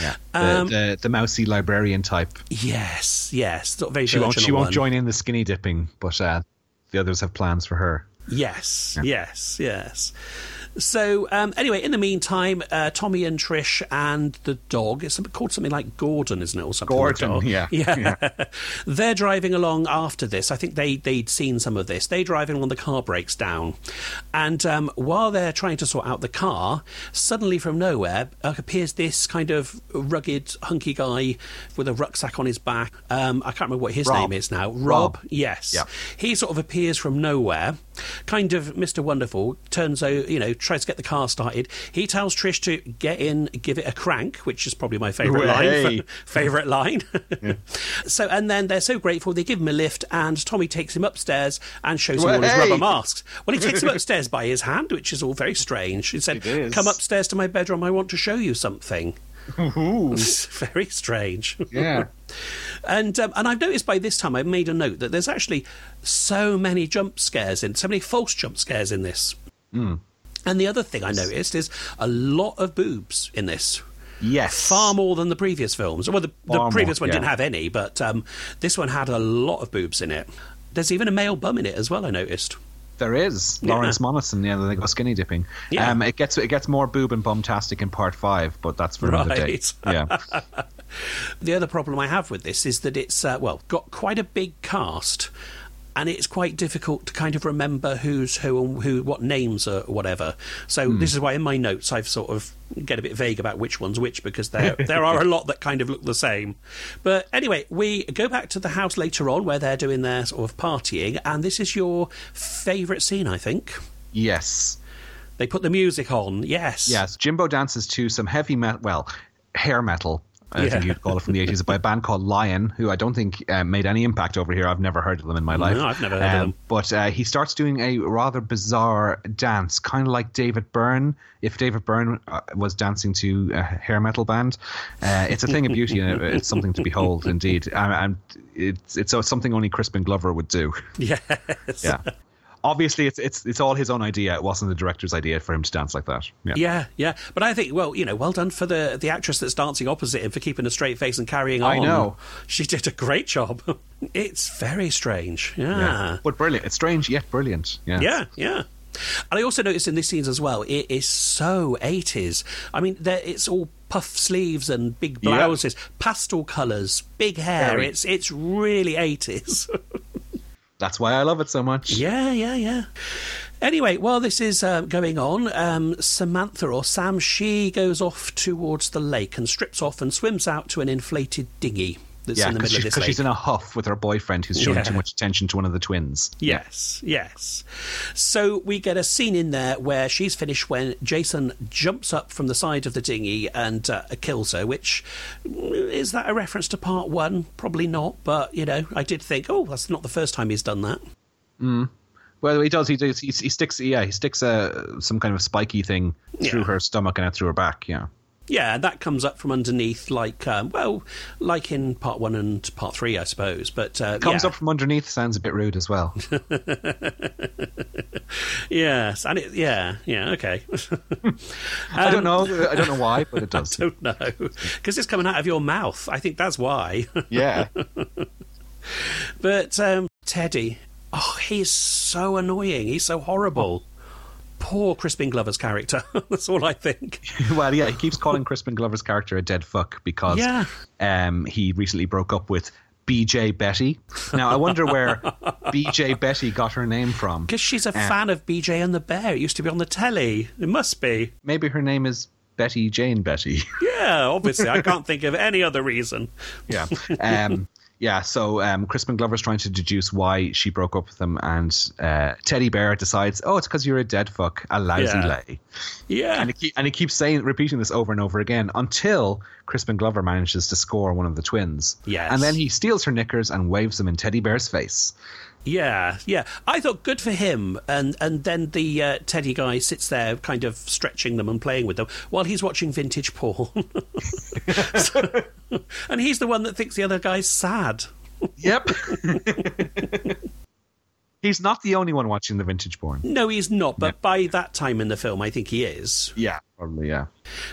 Yeah. The, Um, the the mousy librarian type. Yes, yes, sort of very She won't she won't one. join in the skinny dipping, but uh, the others have plans for her. Yes, yes, yes. So um, anyway, in the meantime, uh, Tommy and Trish and the dog. It's called something like Gordon, isn't it, or something? Gordon, dog? yeah, yeah. They're driving along after this. I think they they'd seen some of this. They're driving along. The car breaks down, and um, while they're trying to sort out the car, suddenly from nowhere uh, appears this kind of rugged, hunky guy with a rucksack on his back. Um, I can't remember what his Rob. name is now. Rob. Rob. Yes. Yeah. He sort of appears from nowhere, kind of Mr. Wonderful, turns out, you know, tries to get the car started. He tells Trish to get in, give it a crank, which is probably my favourite line. favourite line. so, and then they're so grateful, they give him a lift, and Tommy takes him upstairs and shows him all his rubber masks. Well, he takes him upstairs by his hand, which is all very strange. He said, Come upstairs to my bedroom, I want to show you something. Ooh. Very strange. Yeah. And um, and I've noticed by this time I've made a note that there's actually so many jump scares in so many false jump scares in this. Mm. And the other thing I noticed is a lot of boobs in this. Yes. Far more than the previous films. Well, the, the previous more, one yeah. didn't have any, but um, this one had a lot of boobs in it. There's even a male bum in it as well. I noticed. There is Yeah. Lawrence Monoson. Yeah, they go skinny dipping. Yeah. Um, it gets it gets more boob and bumtastic in part five, but that's for another day. Right. Yeah. The other problem I have with this is that it's uh, well got quite a big cast, and it's quite difficult to kind of remember who's who and who what names are whatever. So Hmm. this is why in my notes I've sort of get a bit vague about which one's which because there there are a lot that kind of look the same. But anyway, we go back to the house later on where they're doing their sort of partying, and this is your favourite scene, I think. yes. They put the music on. Yes. Yes. Jimbo dances to some heavy metal, well, hair metal. I Yeah. think you'd call it from the 80s by a band called Lion, who I don't think uh, made any impact over here. I've never heard of them in my life. No, I've never heard of them. But uh, he starts doing a rather bizarre dance, kind of like David Byrne. If David Byrne uh, was dancing to a hair metal band, uh, it's a thing of beauty and it- it's something to behold, indeed. And, and it's it's something only Crispin Glover would do. Yes. Yeah. Obviously, it's it's it's all his own idea. It wasn't the director's idea for him to dance like that. Yeah. Yeah, yeah. But I think, well, you know, well done for the the actress that's dancing opposite him for keeping a straight face and carrying on. I know. She did a great job. it's very strange. Yeah. Yeah. But brilliant. It's strange yet brilliant. Yeah. Yeah, yeah. And I also noticed in these scenes as well, it is so 80s. I mean, it's all puff sleeves and big blouses, pastel colours, big hair. Very. It's it's really 80s. That's why I love it so much. Yeah, yeah, yeah. Anyway, while this is uh, going on, um, Samantha or Sam, she goes off towards the lake and strips off and swims out to an inflated dinghy that's Yeah, in the because middle of this lake. she's in a huff with her boyfriend who's showing Yeah. too much attention to one of the twins. Yes, yes. So we get a scene in there where she's finished when Jason jumps up from the side of the dinghy and uh, kills her, which is that a reference to part one? Probably not, but you know, I did think, oh, that's not the first time he's done that. Well, he does. He does. He, he sticks. Yeah, he sticks uh, some kind of spiky thing through Yeah. her stomach and out through her back. Yeah. Yeah, that comes up from underneath, like um, well, like in part one and part three, I suppose. But uh, Comes yeah. up from underneath. Sounds a bit rude as well. yes, and it, yeah, yeah, okay. I don't know. I don't know why, but it does. don't know because it's coming out of your mouth. I think that's why. Yeah. But um, Teddy, oh, he's so annoying. He's so horrible. Poor Crispin Glover's character. That's all I think. well, yeah. He keeps calling Crispin Glover's character a dead fuck because Yeah. um, he recently broke up with BJ Betty. Now I wonder where BJ Betty got her name from. Because she's a fan of BJ and the Bear. It used to be on the telly. It must be. Maybe her name is Betty Jane Betty. Yeah, obviously. I can't think of any other reason. yeah. Um, yeah, so um, Crispin Glover's trying to deduce why she broke up with him, and uh, Teddy Bear decides, oh, it's because you're a dead fuck, a lousy Yeah. lay. Yeah. And he, keep, and he keeps saying, repeating this over and over again until Crispin Glover manages to score one of the twins. Yes. And then he steals her knickers and waves them in Teddy Bear's face. Yeah, yeah. I thought good for him, and and then the uh, Teddy guy sits there, kind of stretching them and playing with them while he's watching vintage porn. So- and he's the one that thinks the other guy's sad. Yep. He's not the only one watching the vintage porn. No, he's not. But by that time in the film, I think he is. Yeah. Probably, yeah.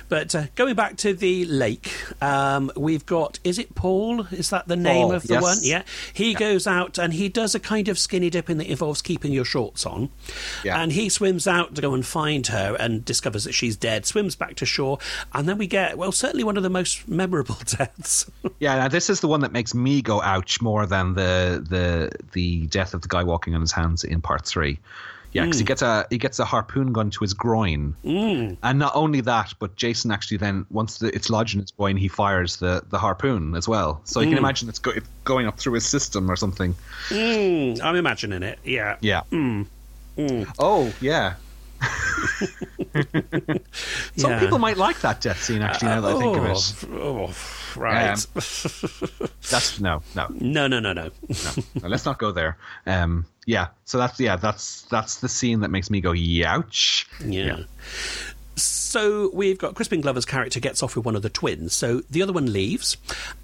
But uh, going back to the lake, um, we've got is it Paul? Is that the name Paul, of the yes. one? Yeah. He goes out and he does a kind of skinny dipping that involves keeping your shorts on. Yeah. And he swims out to go and find her and discovers that she's dead. Swims back to shore, and then we get well, certainly one of the most memorable deaths. Yeah, now this is the one that makes me go ouch more than the the the death of the guy walking on his hands in part three. Yeah, because he gets a he gets a harpoon gun to his groin, mm. and not only that, but Jason actually then once the, it's lodged in his groin, he fires the, the harpoon as well. So you can imagine it's, go, it's going up through his system or something. Mm, I'm imagining it. Yeah. Yeah. Oh yeah. Some Yeah. people might like that death scene actually. Now that I think of it, Oh, oh, right. that's no, no. no, no, no, no. no, no, let's not go there. Um, yeah, so that's yeah, that's that's the scene that makes me go youch. Yeah. So So we've got Crispin Glover's character gets off with one of the twins. So the other one leaves,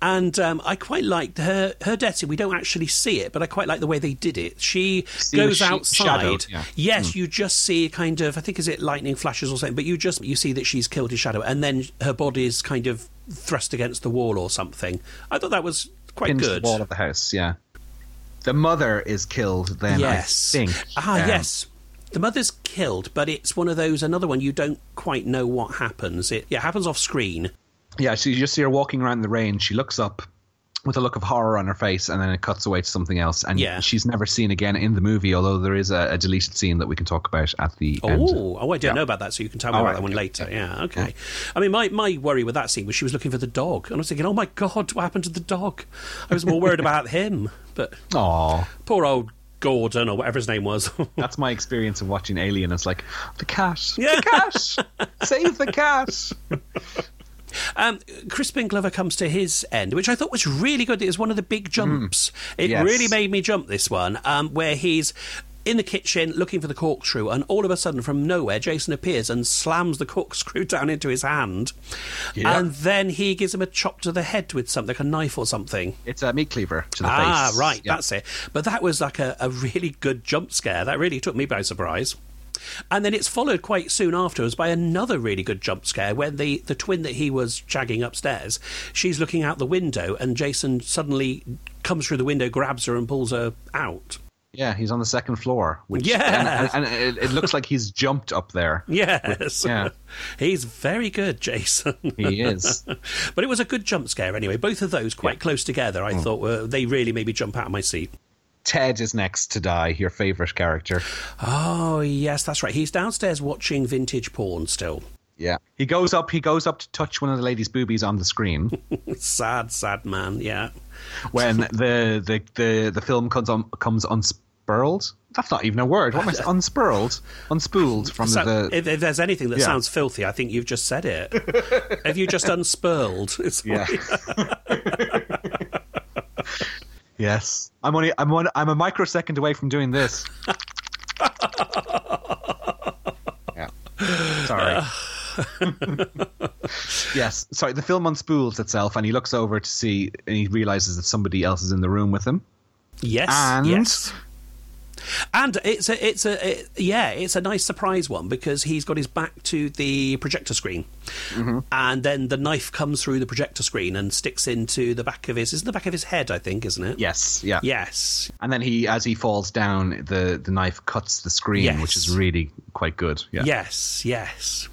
and um, I quite liked her her death. We don't actually see it, but I quite like the way they did it. She See goes she- outside. shadowed, yeah. Yes, you just see kind of. I think is it lightning flashes or something, but you just you see that she's killed his shadow, and then her body is kind of thrust against the wall or something. I thought that was quite pinned good. the wall of the house. Yeah, the mother is killed. Then yes. I think. Ah, Um, yes. The mother's killed, but it's one of those another one you don't quite know what happens. It yeah, happens off screen. Yeah, so you just see her walking around the rain. She looks up with a look of horror on her face, and then it cuts away to something else. And Yeah. she's never seen again in the movie, although there is a, a deleted scene that we can talk about at the oh, end. Oh, oh, I don't Yeah. know about that, so you can tell me All about right, that one yeah, later. Yeah, okay. I mean, my, my worry with that scene was she was looking for the dog, and I was thinking, oh my god, what happened to the dog? I was more worried about him, but Aw, poor old Gordon or whatever his name was. that's my experience of watching Alien. It's like the cat, Yeah. the cat, save the cat. Um, Crispin Glover comes to his end, which I thought was really good. It was one of the big jumps. It Yes. really made me jump this one, um, where he's in the kitchen looking for the corkscrew, and all of a sudden, from nowhere, Jason appears and slams the corkscrew down into his hand, Yeah. and then he gives him a chop to the head with something, like a knife or something. It's a meat cleaver to the Ah, face. right, Yeah. that's it. But that was like a, a really good jump scare. That really took me by surprise. And then it's followed quite soon afterwards by another really good jump scare when the, the twin that he was shagging upstairs, she's looking out the window and Jason suddenly comes through the window, grabs her and pulls her out. Yeah, he's on the second floor. Which, Yeah. and, and, and it, it looks like he's jumped up there. Yes. Yeah. He's very good, Jason. He is. but it was a good jump scare anyway. Both of those quite close together, I mm. thought were, they really made me jump out of my seat. Ted is next to die. Your favorite character. Oh, yes, that's right. He's downstairs watching vintage porn still. Yeah. He goes up. He goes up to touch one of the lady's boobies on the screen sad, sad man. Yeah. when the the the, the film comes on comes unspurled. That's not even a word. What am I saying? Unspurled, unspooled from So, the. if, if there's anything that Yeah. sounds filthy, I think you've just said it. Have you just unspurled? It's yeah. yes. I'm only. I'm one. I'm a microsecond away from doing this. yeah. Sorry. yes. Sorry. The film unspools itself, and he looks over to see, and he realizes that somebody else is in the room with him. Yes. And- yes. And it's a, it's a, it- yeah, it's a nice surprise one because he's got his back to the projector screen, Mm-hmm. and then the knife comes through the projector screen and sticks into the back of his, isn't the back of his head, I think, isn't it? Yes. Yeah. Yes. And then he, as he falls down, the the knife cuts the screen, Yes. which is really quite good. Yeah. Yes, yes.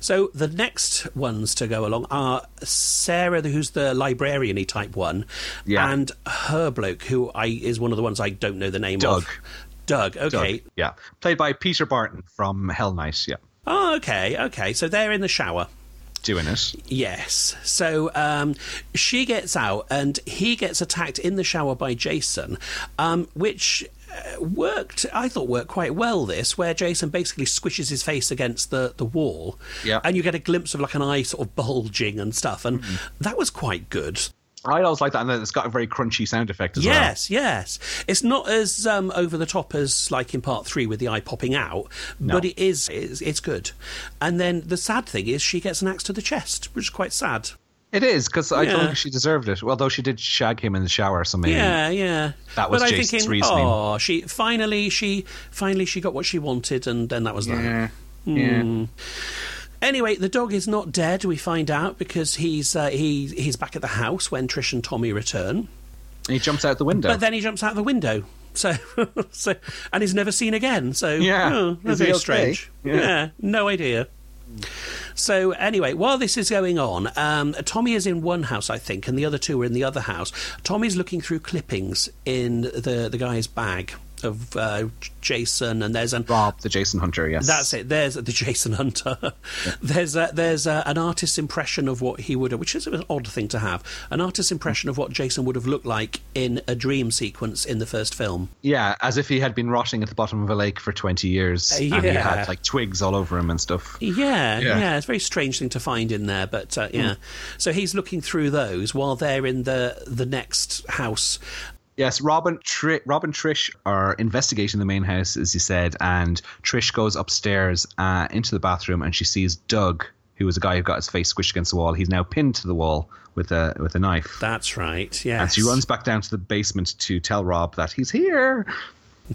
So the next ones to go along are Sarah, who's the librarian-y type one, Yeah. and her bloke, who I is one of the ones I don't know the name Doug. of. Doug. Doug, Okay. Yeah. Played by Peter Barton from Hell Nice. Yeah. Oh, okay. Okay. So they're in the shower. Doing it. Yes. So um, she gets out and he gets attacked in the shower by Jason, um, which uh, worked, I thought, worked quite well. This, where Jason basically squishes his face against the, the wall, Yeah. and you get a glimpse of like an eye sort of bulging and stuff, and that was quite good. I always like that, and then it's got a very crunchy sound effect as well. Yes, yes. It's not as um, over the top as like in part three with the eye popping out, but it is it's, it's good. And then the sad thing is she gets an axe to the chest, which is quite sad. It is because I Yeah. don't think she deserved it. Although she did shag him in the shower, so maybe. Yeah, yeah. That was but Jason's thinking, reasoning. Oh, she finally she finally she got what she wanted, and then that was that. Yeah. Hmm. Yeah. Anyway, the dog is not dead. We find out because he's uh, he he's back at the house when Trish and Tommy return. And he jumps out the window. But then he jumps out the window. So, so, and he's never seen again. So, Yeah. oh, that's very okay? strange. Yeah. no idea. So, anyway, while this is going on, um, Tommy is in one house, I think, and the other two are in the other house. Tommy's looking through clippings in the the guy's bag of uh, Jason, and there's an Rob, the Jason Hunter, yes. that's it. There's the Jason Hunter. there's a, there's a, an artist's impression of what he would have, which is an odd thing to have. An artist's impression of what Jason would have looked like in a dream sequence in the first film. Yeah, as if he had been rotting at the bottom of a lake for 20 years. And he had like twigs all over him and stuff. Yeah, Yeah. yeah, it's a very strange thing to find in there, but uh, yeah. So he's looking through those while they're in the the next house. Yes, Robin, Tri- Rob and Trish are investigating the main house, as you said, and Trish goes upstairs uh, into the bathroom and she sees Doug who was a guy who got his face squished against the wall. He's now pinned to the wall with a with a knife. That's right. Yes. And she runs back down to the basement to tell Rob that he's here.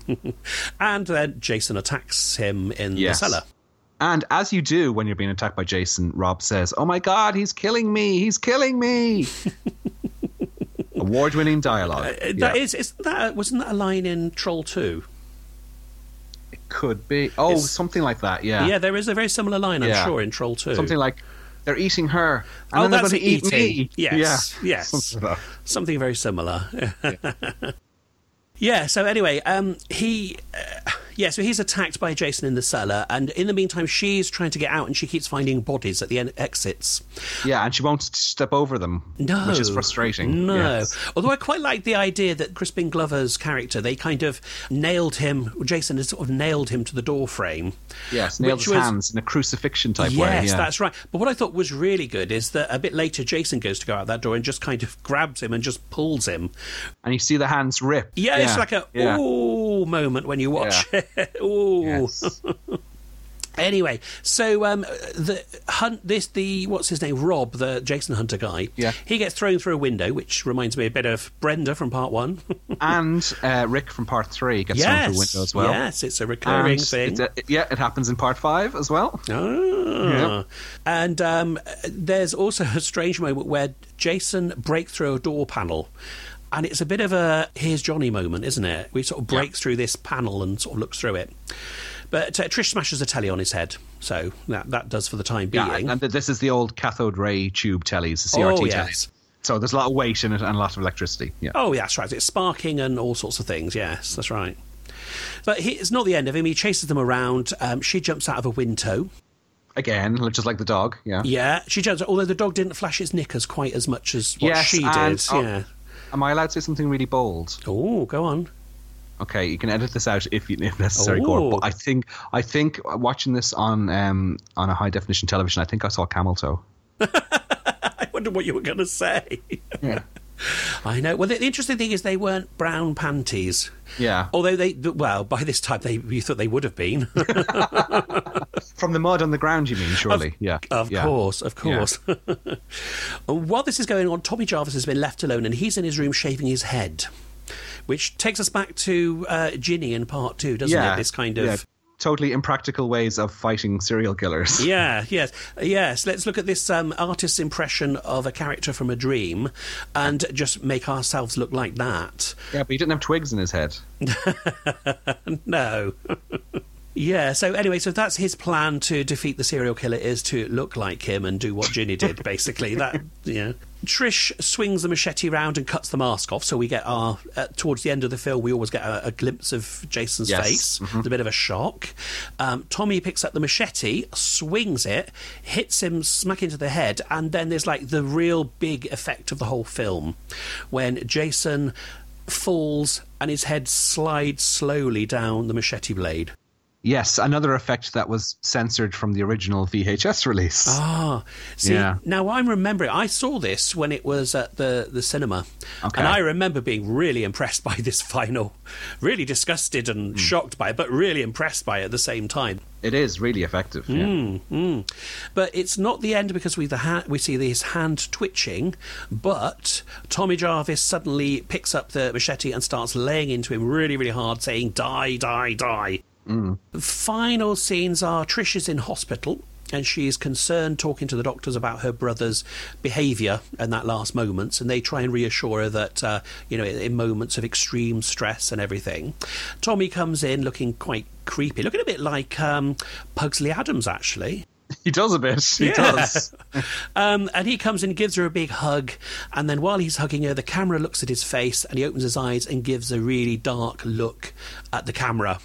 and then Jason attacks him in Yes. the cellar. And as you do when you're being attacked by Jason, Rob says, "Oh my God, he's killing me! He's killing me!" Award-winning dialogue. Uh, Yeah. That is, is that wasn't that a line in Troll Two? It could be. Oh, It's- something like that. Yeah. Yeah, there is a very similar line, I'm Yeah. sure, in Troll Two. Something like they're eating her, and Oh, then they're that's going to eat me. Yes, Yeah. yes. Something something very similar. Yeah. so anyway, um, he, uh, yeah, so he's attacked by Jason in the cellar, and in the meantime, she's trying to get out, and she keeps finding bodies at the en- exits. Yeah, and she won't step over them. No, which is frustrating. No, Yes. although I quite like the idea that Crispin Glover's character they kind of nailed him. Jason has sort of nailed him to the door frame. Yes, nailed his was- hands in a crucifixion type way. Yes, yeah. that's right. But what I thought was really good is that a bit later, Jason goes to go out that door and just kind of grabs him and just pulls him. And you see the hands rip. Yeah, it's like a yeah. ooh moment when you watch it. ooh. Yes. Anyway, so um, the hunt this the what's his name Rob the Jason Hunter guy. Yeah. he gets thrown through a window, which reminds me a bit of Brenda from Part One. and uh, Rick from part three gets thrown through a window as well. yes, it's a recurring And thing. it's, uh, yeah, it happens in part five as well. Ah. Yeah. And um, there's also a strange moment where Jason breaks through a door panel. And it's a bit of a here's Johnny moment, isn't it? We sort of breaks through this panel and sort of looks through it. But uh, Trish smashes a telly on his head, so that that does for the time being. Yeah, and this is the old cathode ray tube tellies, the CRT Oh, tellies. So there's a lot of weight in it and a lot of electricity. Yeah. Oh, yeah, that's right. It's sparking and all sorts of things. Yes, that's right. But he, it's not the end of him. He chases them around. Um, she jumps out of a window. Again, just like the dog. Yeah. Yeah, she jumps. Although the dog didn't flash its knickers quite as much as what Yes, she and- did. oh. yeah. Am I allowed to say something really bold? Oh, go on. Okay, you can edit this out if you, if necessary, Oh. Gord. But I think I think watching this on um, on a high definition television, I think I saw camel toe. I wonder what you were going to say. Yeah. I know. Well, the, the interesting thing is they weren't brown panties. Yeah. Although they, well, by this time they you thought they would have been. From the mud on the ground, you mean? Surely. yeah. Of Yeah. course, of course. And While this is going on, Tommy Jarvis has been left alone and he's in his room shaving his head. Which takes us back to uh, Ginny in part two, doesn't Yeah. it? This kind of. yeah. Totally impractical ways of fighting serial killers. Yeah, yes, yes. Let's look at this um, artist's impression of a character from a dream and just make ourselves look like that. Yeah, but he didn't have twigs in his head. No. yeah, so anyway, so that's his plan to defeat the serial killer is to look like him and do what Ginny did, basically. That, yeah. Trish swings the machete round and cuts the mask off, so we get our, uh, towards the end of the film, we always get a, a glimpse of Jason's Yes. face. It's a bit of a shock. Um, Tommy picks up the machete, swings it, hits him smack into the head, and then there's like the real big effect of the whole film when Jason falls and his head slides slowly down the machete blade. Yes, another effect that was censored from the original VHS release. Ah, see, Yeah. now I'm remembering. I saw this when it was at the the cinema, Okay. and I remember being really impressed by this final, really disgusted and shocked by it, but really impressed by it at the same time. It is really effective. yeah. Mm. But it's not the end because we the ha- we see his hand twitching, but Tommy Jarvis suddenly picks up the machete and starts laying into him really, really hard, saying "Die, die, die." Final scenes are Trish is in hospital. And she is concerned talking to the doctors about her brother's behaviour in that last moments, and they try and reassure her that uh, you know in moments of extreme stress and everything. Tommy comes in looking quite creepy, looking a bit like um, Pugsley Addams actually. He does a bit. He Yeah. does. Um, and he comes in and gives her a big hug. And then while he's hugging her, the camera looks at his face and he opens his eyes and gives a really dark look at the camera.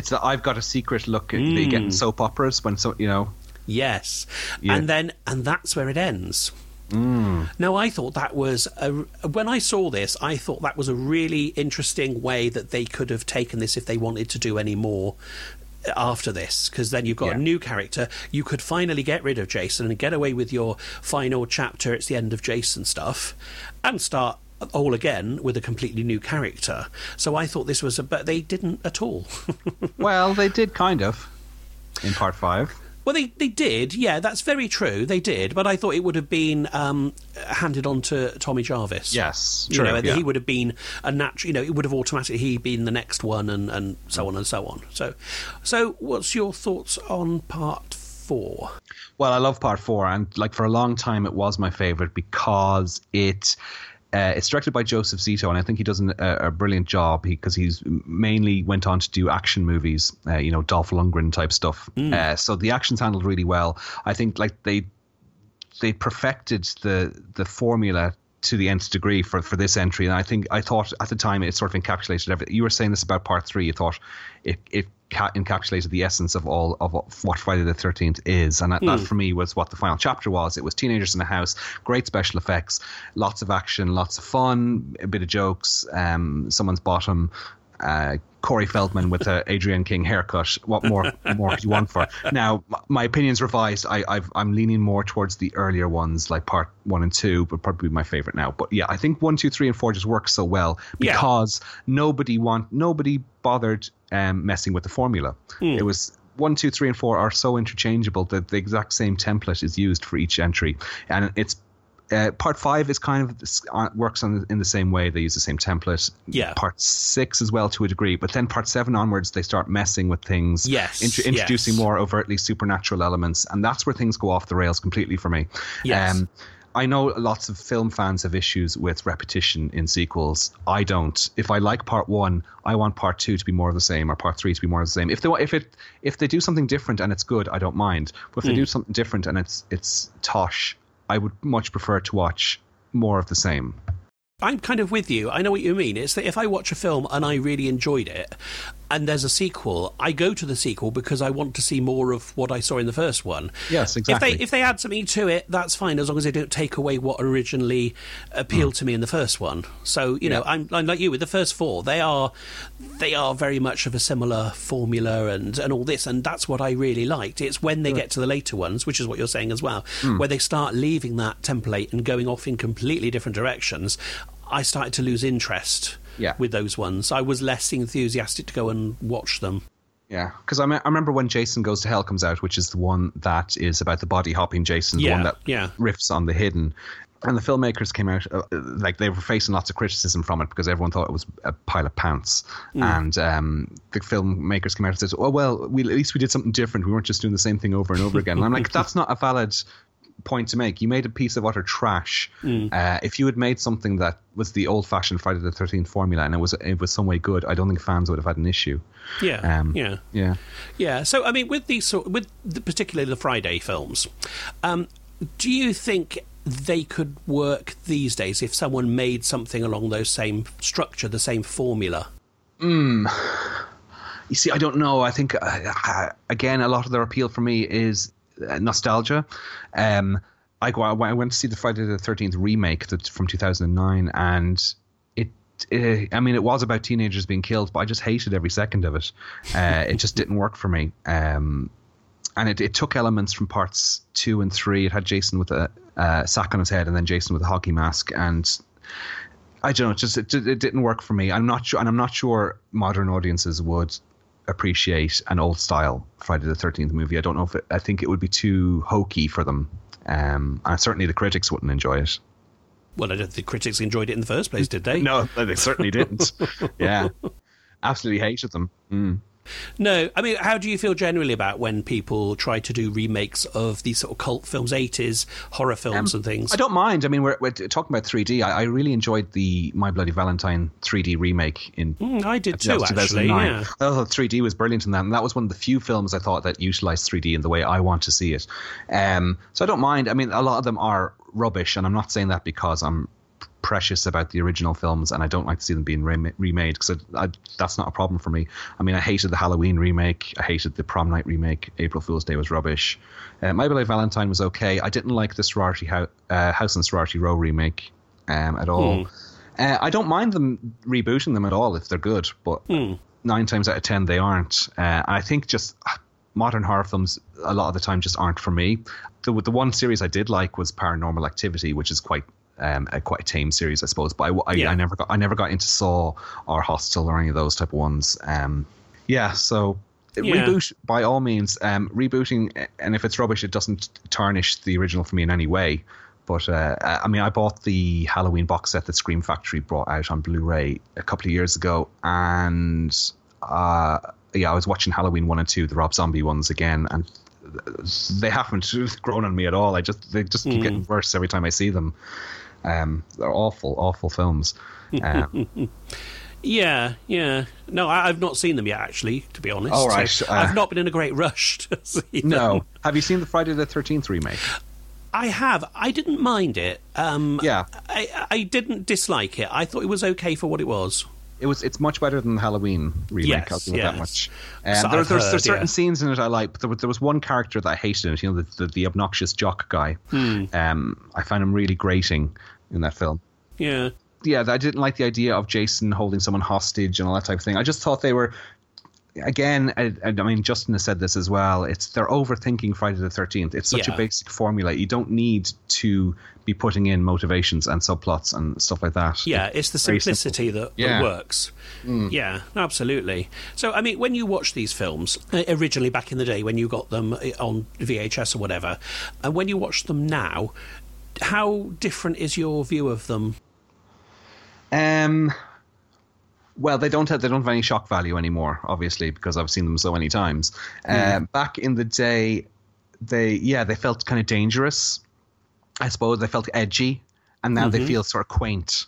It's the I've got a secret look that you hmm. get in soap operas when so you know. Yes. Yeah. And then, and that's where it ends. Hmm. Now, I thought that was a, when I saw this, I thought that was a really interesting way that they could have taken this if they wanted to do any more uh, after this, because then you've got Yeah. a new character. You could finally get rid of Jason and get away with your final chapter. It's the end of Jason stuff, and start all again with a completely new character. So I thought this was a, but they didn't at all. Well, they did kind of in part five. Well, they, they did, yeah, that's very true. They did, but I thought it would have been um, handed on to Tommy Jarvis. Yes, you true, know, yeah. he would have been a natural. You know, it would have automatically he been the next one, and, and so on and so on. So, so what's your thoughts on part four? Well, I love part four, and like for a long time, it was my favorite because it. Uh, it's directed by Joseph Zito, and I think he does an, a, a brilliant job because he's mainly went on to do action movies, uh, you know, Dolph Lundgren type stuff. Uh, so the action's handled really well. I think like they they perfected the the formula to the nth degree for, for this entry, and I think I thought at the time it sort of encapsulated everything. You were saying this about part three. You thought it it ca- encapsulated the essence of all of what Friday the Thirteenth is, and that, that for me was what the final chapter was. It was teenagers in a house, great special effects, lots of action, lots of fun, a bit of jokes, um, someone's bottom. Uh, Corey Feldman with a Adrienne King haircut. What more more you want for? Now, my opinion's revised. I, I've, I'm leaning more towards the earlier ones, like part one and two, but probably my favorite now. But yeah, I think one, two, three, and four just work so well Yeah. because nobody want nobody bothered um, messing with the formula. It was one, two, three, and four are so interchangeable that the exact same template is used for each entry, and it's. Uh, part five is kind of uh, works on in the same way. They use the same template. Yeah. Part six as well to a degree, but then part seven onwards they start messing with things. Yes, Intro- introducing yes. more overtly supernatural elements, and that's where things go off the rails completely for me. Um, I know lots of film fans have issues with repetition in sequels. I don't. If I like part one, I want part two to be more of the same, or part three to be more of the same. If they if it if they do something different and it's good, I don't mind. But if Hmm. they do something different and it's it's tosh, I would much prefer to watch more of the same. I'm kind of with you. I know what you mean. It's that if I watch a film and I really enjoyed it, and there's a sequel, I go to the sequel because I want to see more of what I saw in the first one. Yes, exactly. If they if they add something to it, that's fine as long as they don't take away what originally appealed mm. to me in the first one. So you know, I'm, I'm like you with the first four. They are they are very much of a similar formula and and all this, and that's what I really liked. It's when they get to the later ones, which is what you're saying as well, mm. where they start leaving that template and going off in completely different directions. I started to lose interest Yeah. with those ones. I was less enthusiastic to go and watch them. Yeah, because I, me- I remember when Jason Goes to Hell comes out, which is the one that is about the body hopping Jason, the Yeah, one that yeah. riffs on the hidden. And the filmmakers came out uh, like they were facing lots of criticism from it because everyone thought it was a pile of pants. Hmm. And um, the filmmakers came out and said, "Oh well, we, at least we did something different. We weren't just doing the same thing over and over again." And I'm like, "That's not a valid point to make. You made a piece of utter trash. Hmm. Uh, if you had made something that was the old-fashioned Friday the Thirteenth formula and it was it was some way good, I don't think fans would have had an issue." Yeah, Um, yeah. Yeah. Yeah. So, I mean, with these, sort, with the, particularly the Friday films, um, do you think they could work these days if someone made something along those same structure, the same formula? You see, I don't know. I think uh, again, a lot of their appeal for me is uh, nostalgia. Um, I go. I went to see the Friday the Thirteenth remake from two thousand and nine, and it. Uh, I mean, it was about teenagers being killed, but I just hated every second of it. Uh, it just didn't work for me. Um, and it, it took elements from parts two and three. It had Jason with a uh, sack on his head, and then Jason with a hockey mask, and I don't know. It just it, it didn't work for me. I'm not sure, and I'm not sure modern audiences would appreciate an old style Friday the Thirteenth movie. I don't know if it, I think it would be too hokey for them, um, and certainly the critics wouldn't enjoy it. Well, I don't think critics enjoyed it in the first place, did they? No, they certainly didn't. yeah, absolutely hated them. Mm. No, I mean, how do you feel generally about when people try to do remakes of these sort of cult films, 80s horror films and things? I don't mind. I mean, we're, we're talking about 3D. I, I really enjoyed the My Bloody Valentine 3D remake in Mm, I did too, actually. Yeah. I thought 3D was brilliant in that, and that was one of the few films I thought that utilized 3D in the way I want to see it. Um, so I don't mind. I mean, a lot of them are rubbish, and I'm not saying that because I'm precious about the original films and I don't like to see them being rem- remade because that's not a problem for me. I mean, I hated the Halloween remake. I hated the Prom Night remake. April Fool's Day was rubbish. Uh, My Bloody Valentine was okay. I didn't like the Sorority Ho- uh, House and Sorority Row remake um, at all. Uh, I don't mind them rebooting them at all if they're good, but nine times out of ten they aren't. Uh, I think just uh, modern horror films a lot of the time just aren't for me. The, the one series I did like was Paranormal Activity, which is quite um, a quite a tame series, I suppose. But I, I, Yeah. I never got I never got into Saw or Hostel or any of those type of ones. Um, yeah, so Yeah. reboot by all means. Um, rebooting, and if it's rubbish, it doesn't tarnish the original for me in any way. But uh, I mean, I bought the Halloween box set that Scream Factory brought out on Blu-ray a couple of years ago, and uh, yeah, I was watching Halloween one and two, the Rob Zombie ones again, and they haven't grown on me at all. I just they just keep getting worse every time I see them. Um, they're awful, awful films. Um, Yeah, yeah. No, I, I've not seen them yet, actually, to be honest. All right, So uh, I've not been in a great rush to see them. no, have you seen the Friday the Thirteenth remake? I have. I didn't mind it. Um, Yeah. I, I didn't dislike it. I thought it was okay for what it was. It was. It's much better than the Halloween remake. Yes, I'll give it that yes. much. So Um, there, there's, heard, there's certain yeah. scenes in it I like, but there, was- there was one character that I hated in it. You know, the, the, the obnoxious jock guy. Hmm. Um, I found him really grating in that film. Yeah. Yeah, I didn't like the idea of Jason holding someone hostage and all that type of thing. I just thought they were. Again, I, I mean, Justin has said this as well. It's they're overthinking Friday the Thirteenth. It's such Yeah. a basic formula. You don't need to be putting in motivations and subplots and stuff like that. Yeah, it's the simplicity that, that Yeah. Mm. works. Yeah, absolutely. So, I mean, when you watch these films, uh, originally back in the day when you got them uh, on VHS or whatever, and when you watch them now, how different is your view of them? Um. Well, they don't have they don't have any shock value anymore, obviously, because I've seen them so many times. Um, back in the day, they yeah they felt kind of dangerous. I suppose they felt edgy, and now they feel sort of quaint.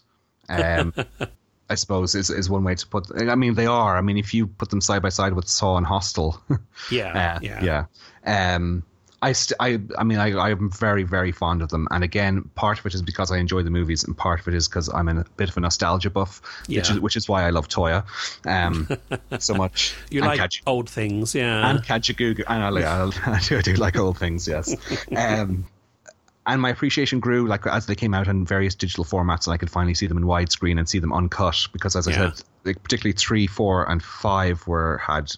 Um, I suppose is is one way to put. I mean, they are. I mean, if you put them side by side with Saw and Hostel, Yeah, uh, yeah. yeah. Um, I, st- I, I mean, I, I'm very, very fond of them. And again, part of it is because I enjoy the movies, and part of it is because I'm in a bit of a nostalgia buff, which Yeah. is which is why I love Toyah um, so much. You and like Kaj- old things, yeah. and Kajagoogoo, and I, I, I, do, I do like old things, yes. um, and my appreciation grew like as they came out in various digital formats, and I could finally see them in widescreen and see them uncut. Because as I Yeah. said, like, particularly three, four, and five were had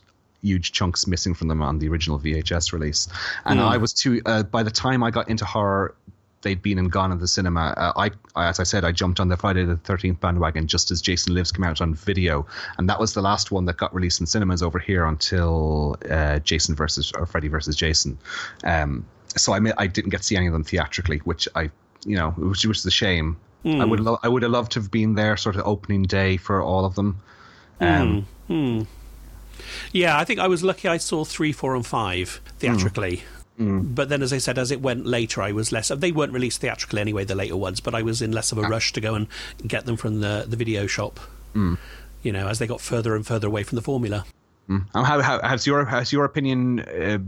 huge chunks missing from them on the original VHS release. And I was too. Uh, by the time I got into horror. They'd been and gone in the cinema. Uh, I, I, as I said, I jumped on the Friday the Thirteenth bandwagon just as Jason Lives came out on video, and that was the last one that got released in cinemas over here until uh, Jason versus or Freddy versus Jason. Um, so I, I didn't get to see any of them theatrically, which I, you know, which was a shame. I would lo- I would have loved to have been there sort of opening day for all of them. Um, Yeah, I think I was lucky I saw three, four, and five theatrically. But then, as I said, as it went later, I was less. They weren't released theatrically anyway, the later ones, but I was in less of a rush to go and get them from the, the video shop. You know, as they got further and further away from the formula. Um, how, how has your has your opinion uh,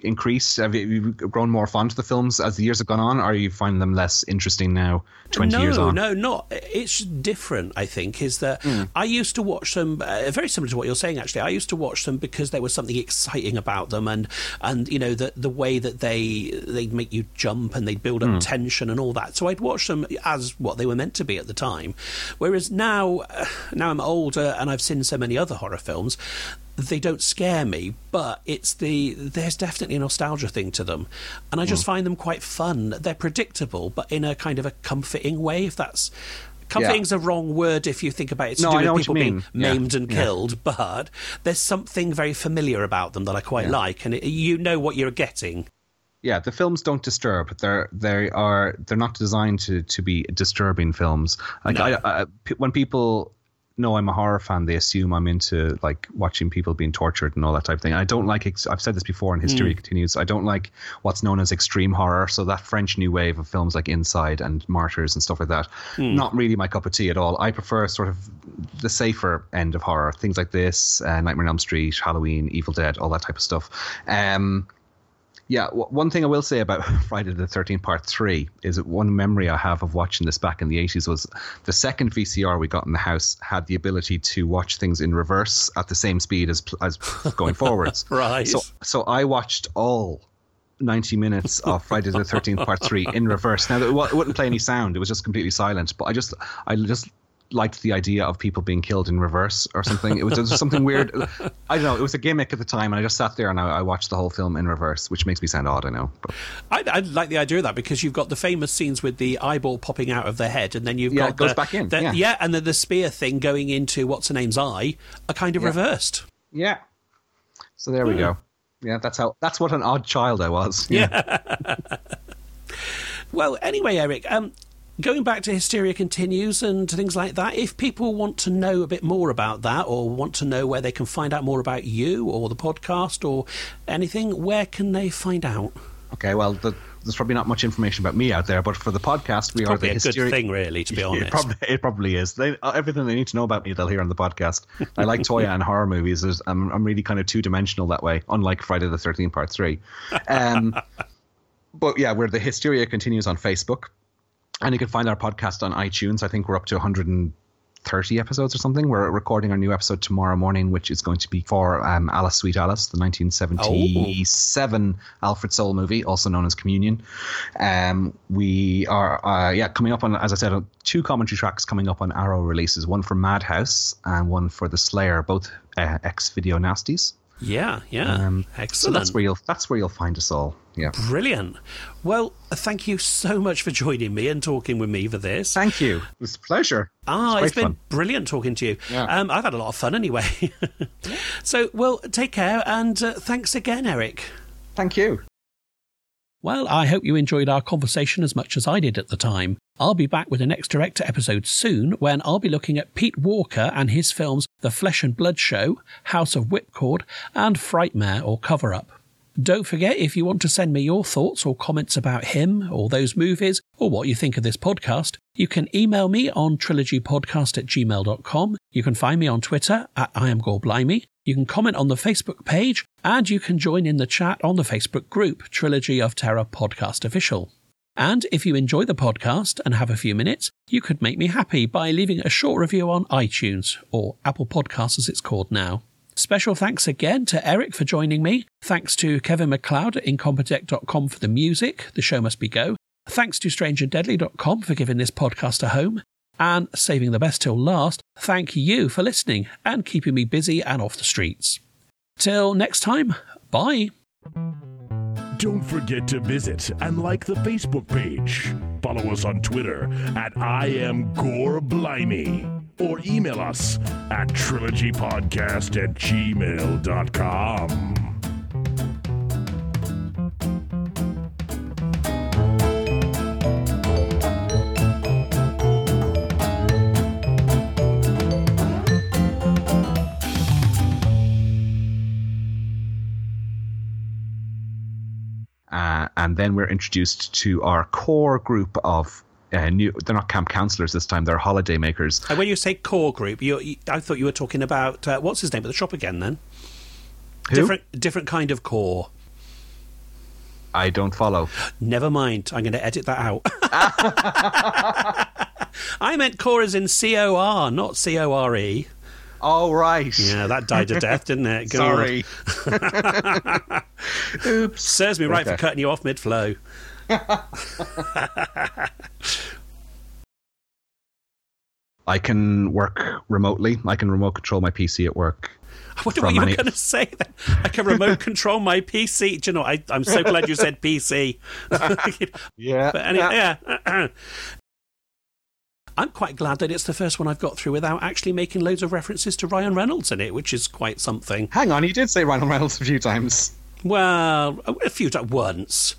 increased? Have you, grown more fond of the films as the years have gone on, or are you finding them less interesting now, twenty no, years on? No, no, not. It's different. I think is that I used to watch them uh, very similar to what you're saying. Actually, I used to watch them because there was something exciting about them, and and you know the the way that they they'd make you jump and they'd build up tension and all that. So I'd watch them as what they were meant to be at the time. Whereas now, now I'm older and I've seen so many other horror films. They don't scare me, but it's the there's definitely a nostalgia thing to them, and I just mm. find them quite fun. They're predictable, but in a kind of a comforting way. If that's comforting's a wrong word if you think about it. It's No, to I do with people being. Yeah. maimed and Yeah. killed, but there's something very familiar about them that I quite like, and it, you know what you're getting. yeah, the films don't disturb. They're they are they're not designed to to be disturbing films. Like No. I, I, when people know I'm a horror fan, they assume I'm into like watching people being tortured and all that type of thing. I don't like. Ex- I've said this before, and Hysteria Continues. I don't like what's known as extreme horror. So that French new wave of films like Inside and Martyrs and stuff like that. Not really my cup of tea at all. I prefer sort of the safer end of horror, things like this, uh, Nightmare on Elm Street, Halloween, Evil Dead, all that type of stuff. Um, yeah, w- one thing I will say about Friday the 13th Part 3 is that one memory I have of watching this back in the 80s was the second VCR we got in the house had the ability to watch things in reverse at the same speed as as going forwards. Right. So so I watched all 90 minutes of Friday the 13th Part 3 in reverse. Now it it wouldn't play any sound. It was just completely silent, but I just I just liked the idea of people being killed in reverse or something. It was, it was something weird. I don't know. It was a gimmick at the time, and I just sat there and I, I watched the whole film in reverse, which makes me sound odd. I know. But I, I like the idea of that because you've got the famous scenes with the eyeball popping out of the head, and then you've Yeah, got it goes the, back in, the- yeah. and then the spear thing going into what's her name's eye, are kind of Yeah. reversed. yeah. So there we go. Yeah, that's how. That's what an odd child I was. Yeah. well, anyway, Eric, um, going back to Hysteria Continues and things like that, if people want to know a bit more about that or want to know where they can find out more about you or the podcast or anything, where can they find out? Okay, well, the, there's probably not much information about me out there, but for the podcast, we are the a Hysteria. good thing, really, to be honest. It probably, it probably is. They, uh, everything they need to know about me, they'll hear on the podcast. I like Toyah and horror movies. There's, I'm, I'm really kind of two dimensional that way, unlike Friday the 13th Part 3. Um, but yeah, we're the Hysteria Continues on Facebook. And you can find our podcast on iTunes. I think we're up to 130 episodes or something. We're recording our new episode tomorrow morning, which is going to be for um, Alice Sweet Alice, the 1977 Alfred Sole movie, also known as Communion. Um, we are, uh, yeah, coming up on, as I said, two commentary tracks coming up on Arrow releases one for Madhouse and one for The Slayer, both uh, ex video nasties. Yeah, yeah. Um, Excellent. So that's where you'll that's where you'll find us all. Yeah. Brilliant. Well, thank you so much for joining me and talking with me for this. Thank you. It was a pleasure. Ah, it's it's great been fun. brilliant talking to you. Yeah. Um, I've had a lot of fun anyway. so, well, take care and uh, thanks again, Eric. Thank you. Well, I hope you enjoyed our conversation as much as I did at the time. I'll be back with the next director episode soon when I'll be looking at Pete Walker and his films The Flesh and Blood Show, House of Whipcord, and Frightmare or Cover Up. Don't forget, if you want to send me your thoughts or comments about him or those movies, or what you think of this podcast, you can email me on trilogypodcast at gmail.com. You can find me on Twitter at I am. You can comment on the Facebook page, and you can join in the chat on the Facebook group Trilogy of Terror Podcast Official. And if you enjoy the podcast and have a few minutes, you could make me happy by leaving a short review on iTunes, or Apple Podcasts as it's called now. Special thanks again to Eric for joining me. Thanks to Kevin MacLeod at Incompetech.com for the music, The Show Must Be Go. Thanks to StrangerDeadly.com for giving this podcast a home. And saving the best till last, thank you for listening and keeping me busy and off the streets. Till next time, bye. Don't forget to visit and like the Facebook page. Follow us on Twitter at I am Gore Blimey. Or email us at trilogypodcast at gmail.com. Uh, and then we're introduced to our core group of uh, new. They're not camp counselors this time. They're holiday makers. And when you say core group, you, you, I thought you were talking about uh, what's his name at the shop again. Then Who? different, different kind of core. I don't follow. Never mind. I'm going to edit that out. I meant core as in C O R, not C O R E. Oh right. Yeah, that died to death, didn't it? God. Sorry. Oops. Serves me right for cutting you off mid flow. I can work remotely. I can remote control my PC at work. I wonder what you were any- going to say then. I can remote control my PC. Do you know, I, I'm so glad you said PC. Yeah. But anyway, yeah. I'm quite glad that it's the first one I've got through without actually making loads of references to Ryan Reynolds in it, which is quite something. Hang on, you did say Ryan Reynolds a few times. Well, a few times once.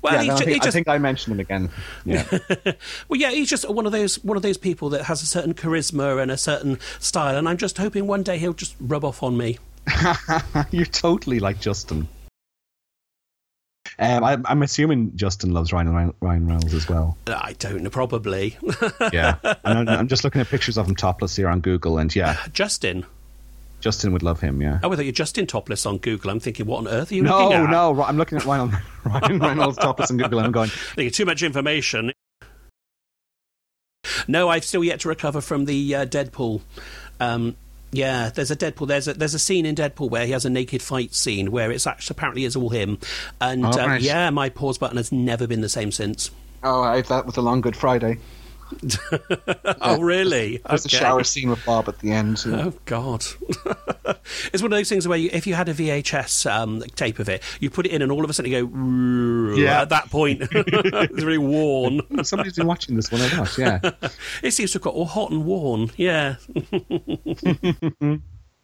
Well, yeah, he, no, I, think, he I think I mentioned him again. Yeah. well, yeah, he's just one of those one of those people that has a certain charisma and a certain style, and I'm just hoping one day he'll just rub off on me. You're totally like Justin. Um, I, I'm assuming Justin loves Ryan, Ryan Reynolds as well. I don't know, probably. Yeah, and I'm, I'm just looking at pictures of him topless here on Google, and yeah, Justin. Justin would love him. Yeah. Oh, I thought you're Justin topless on Google. I'm thinking, what on earth are you No, looking at? no, Ri- I'm looking at Ryan, Ryan Reynolds topless on Google, and I'm going, Thinking too much information. No, I've still yet to recover from the uh, Deadpool. Um, yeah, there's a Deadpool. There's a there's a scene in Deadpool where he has a naked fight scene where it's actually apparently is all him, and Oh, uh, right. yeah, my pause button has never been the same since. "Oh, I have that with a long Good Friday." Oh, really? There's a shower scene with Bob at the end. Oh God! it's one of those things where you, if you had a VHS um, tape of it, you put it in, and all of a sudden you go. Yeah. At that point, it's really worn. Somebody's been watching this one or not? Yeah. It seems to have got all hot and worn. Yeah.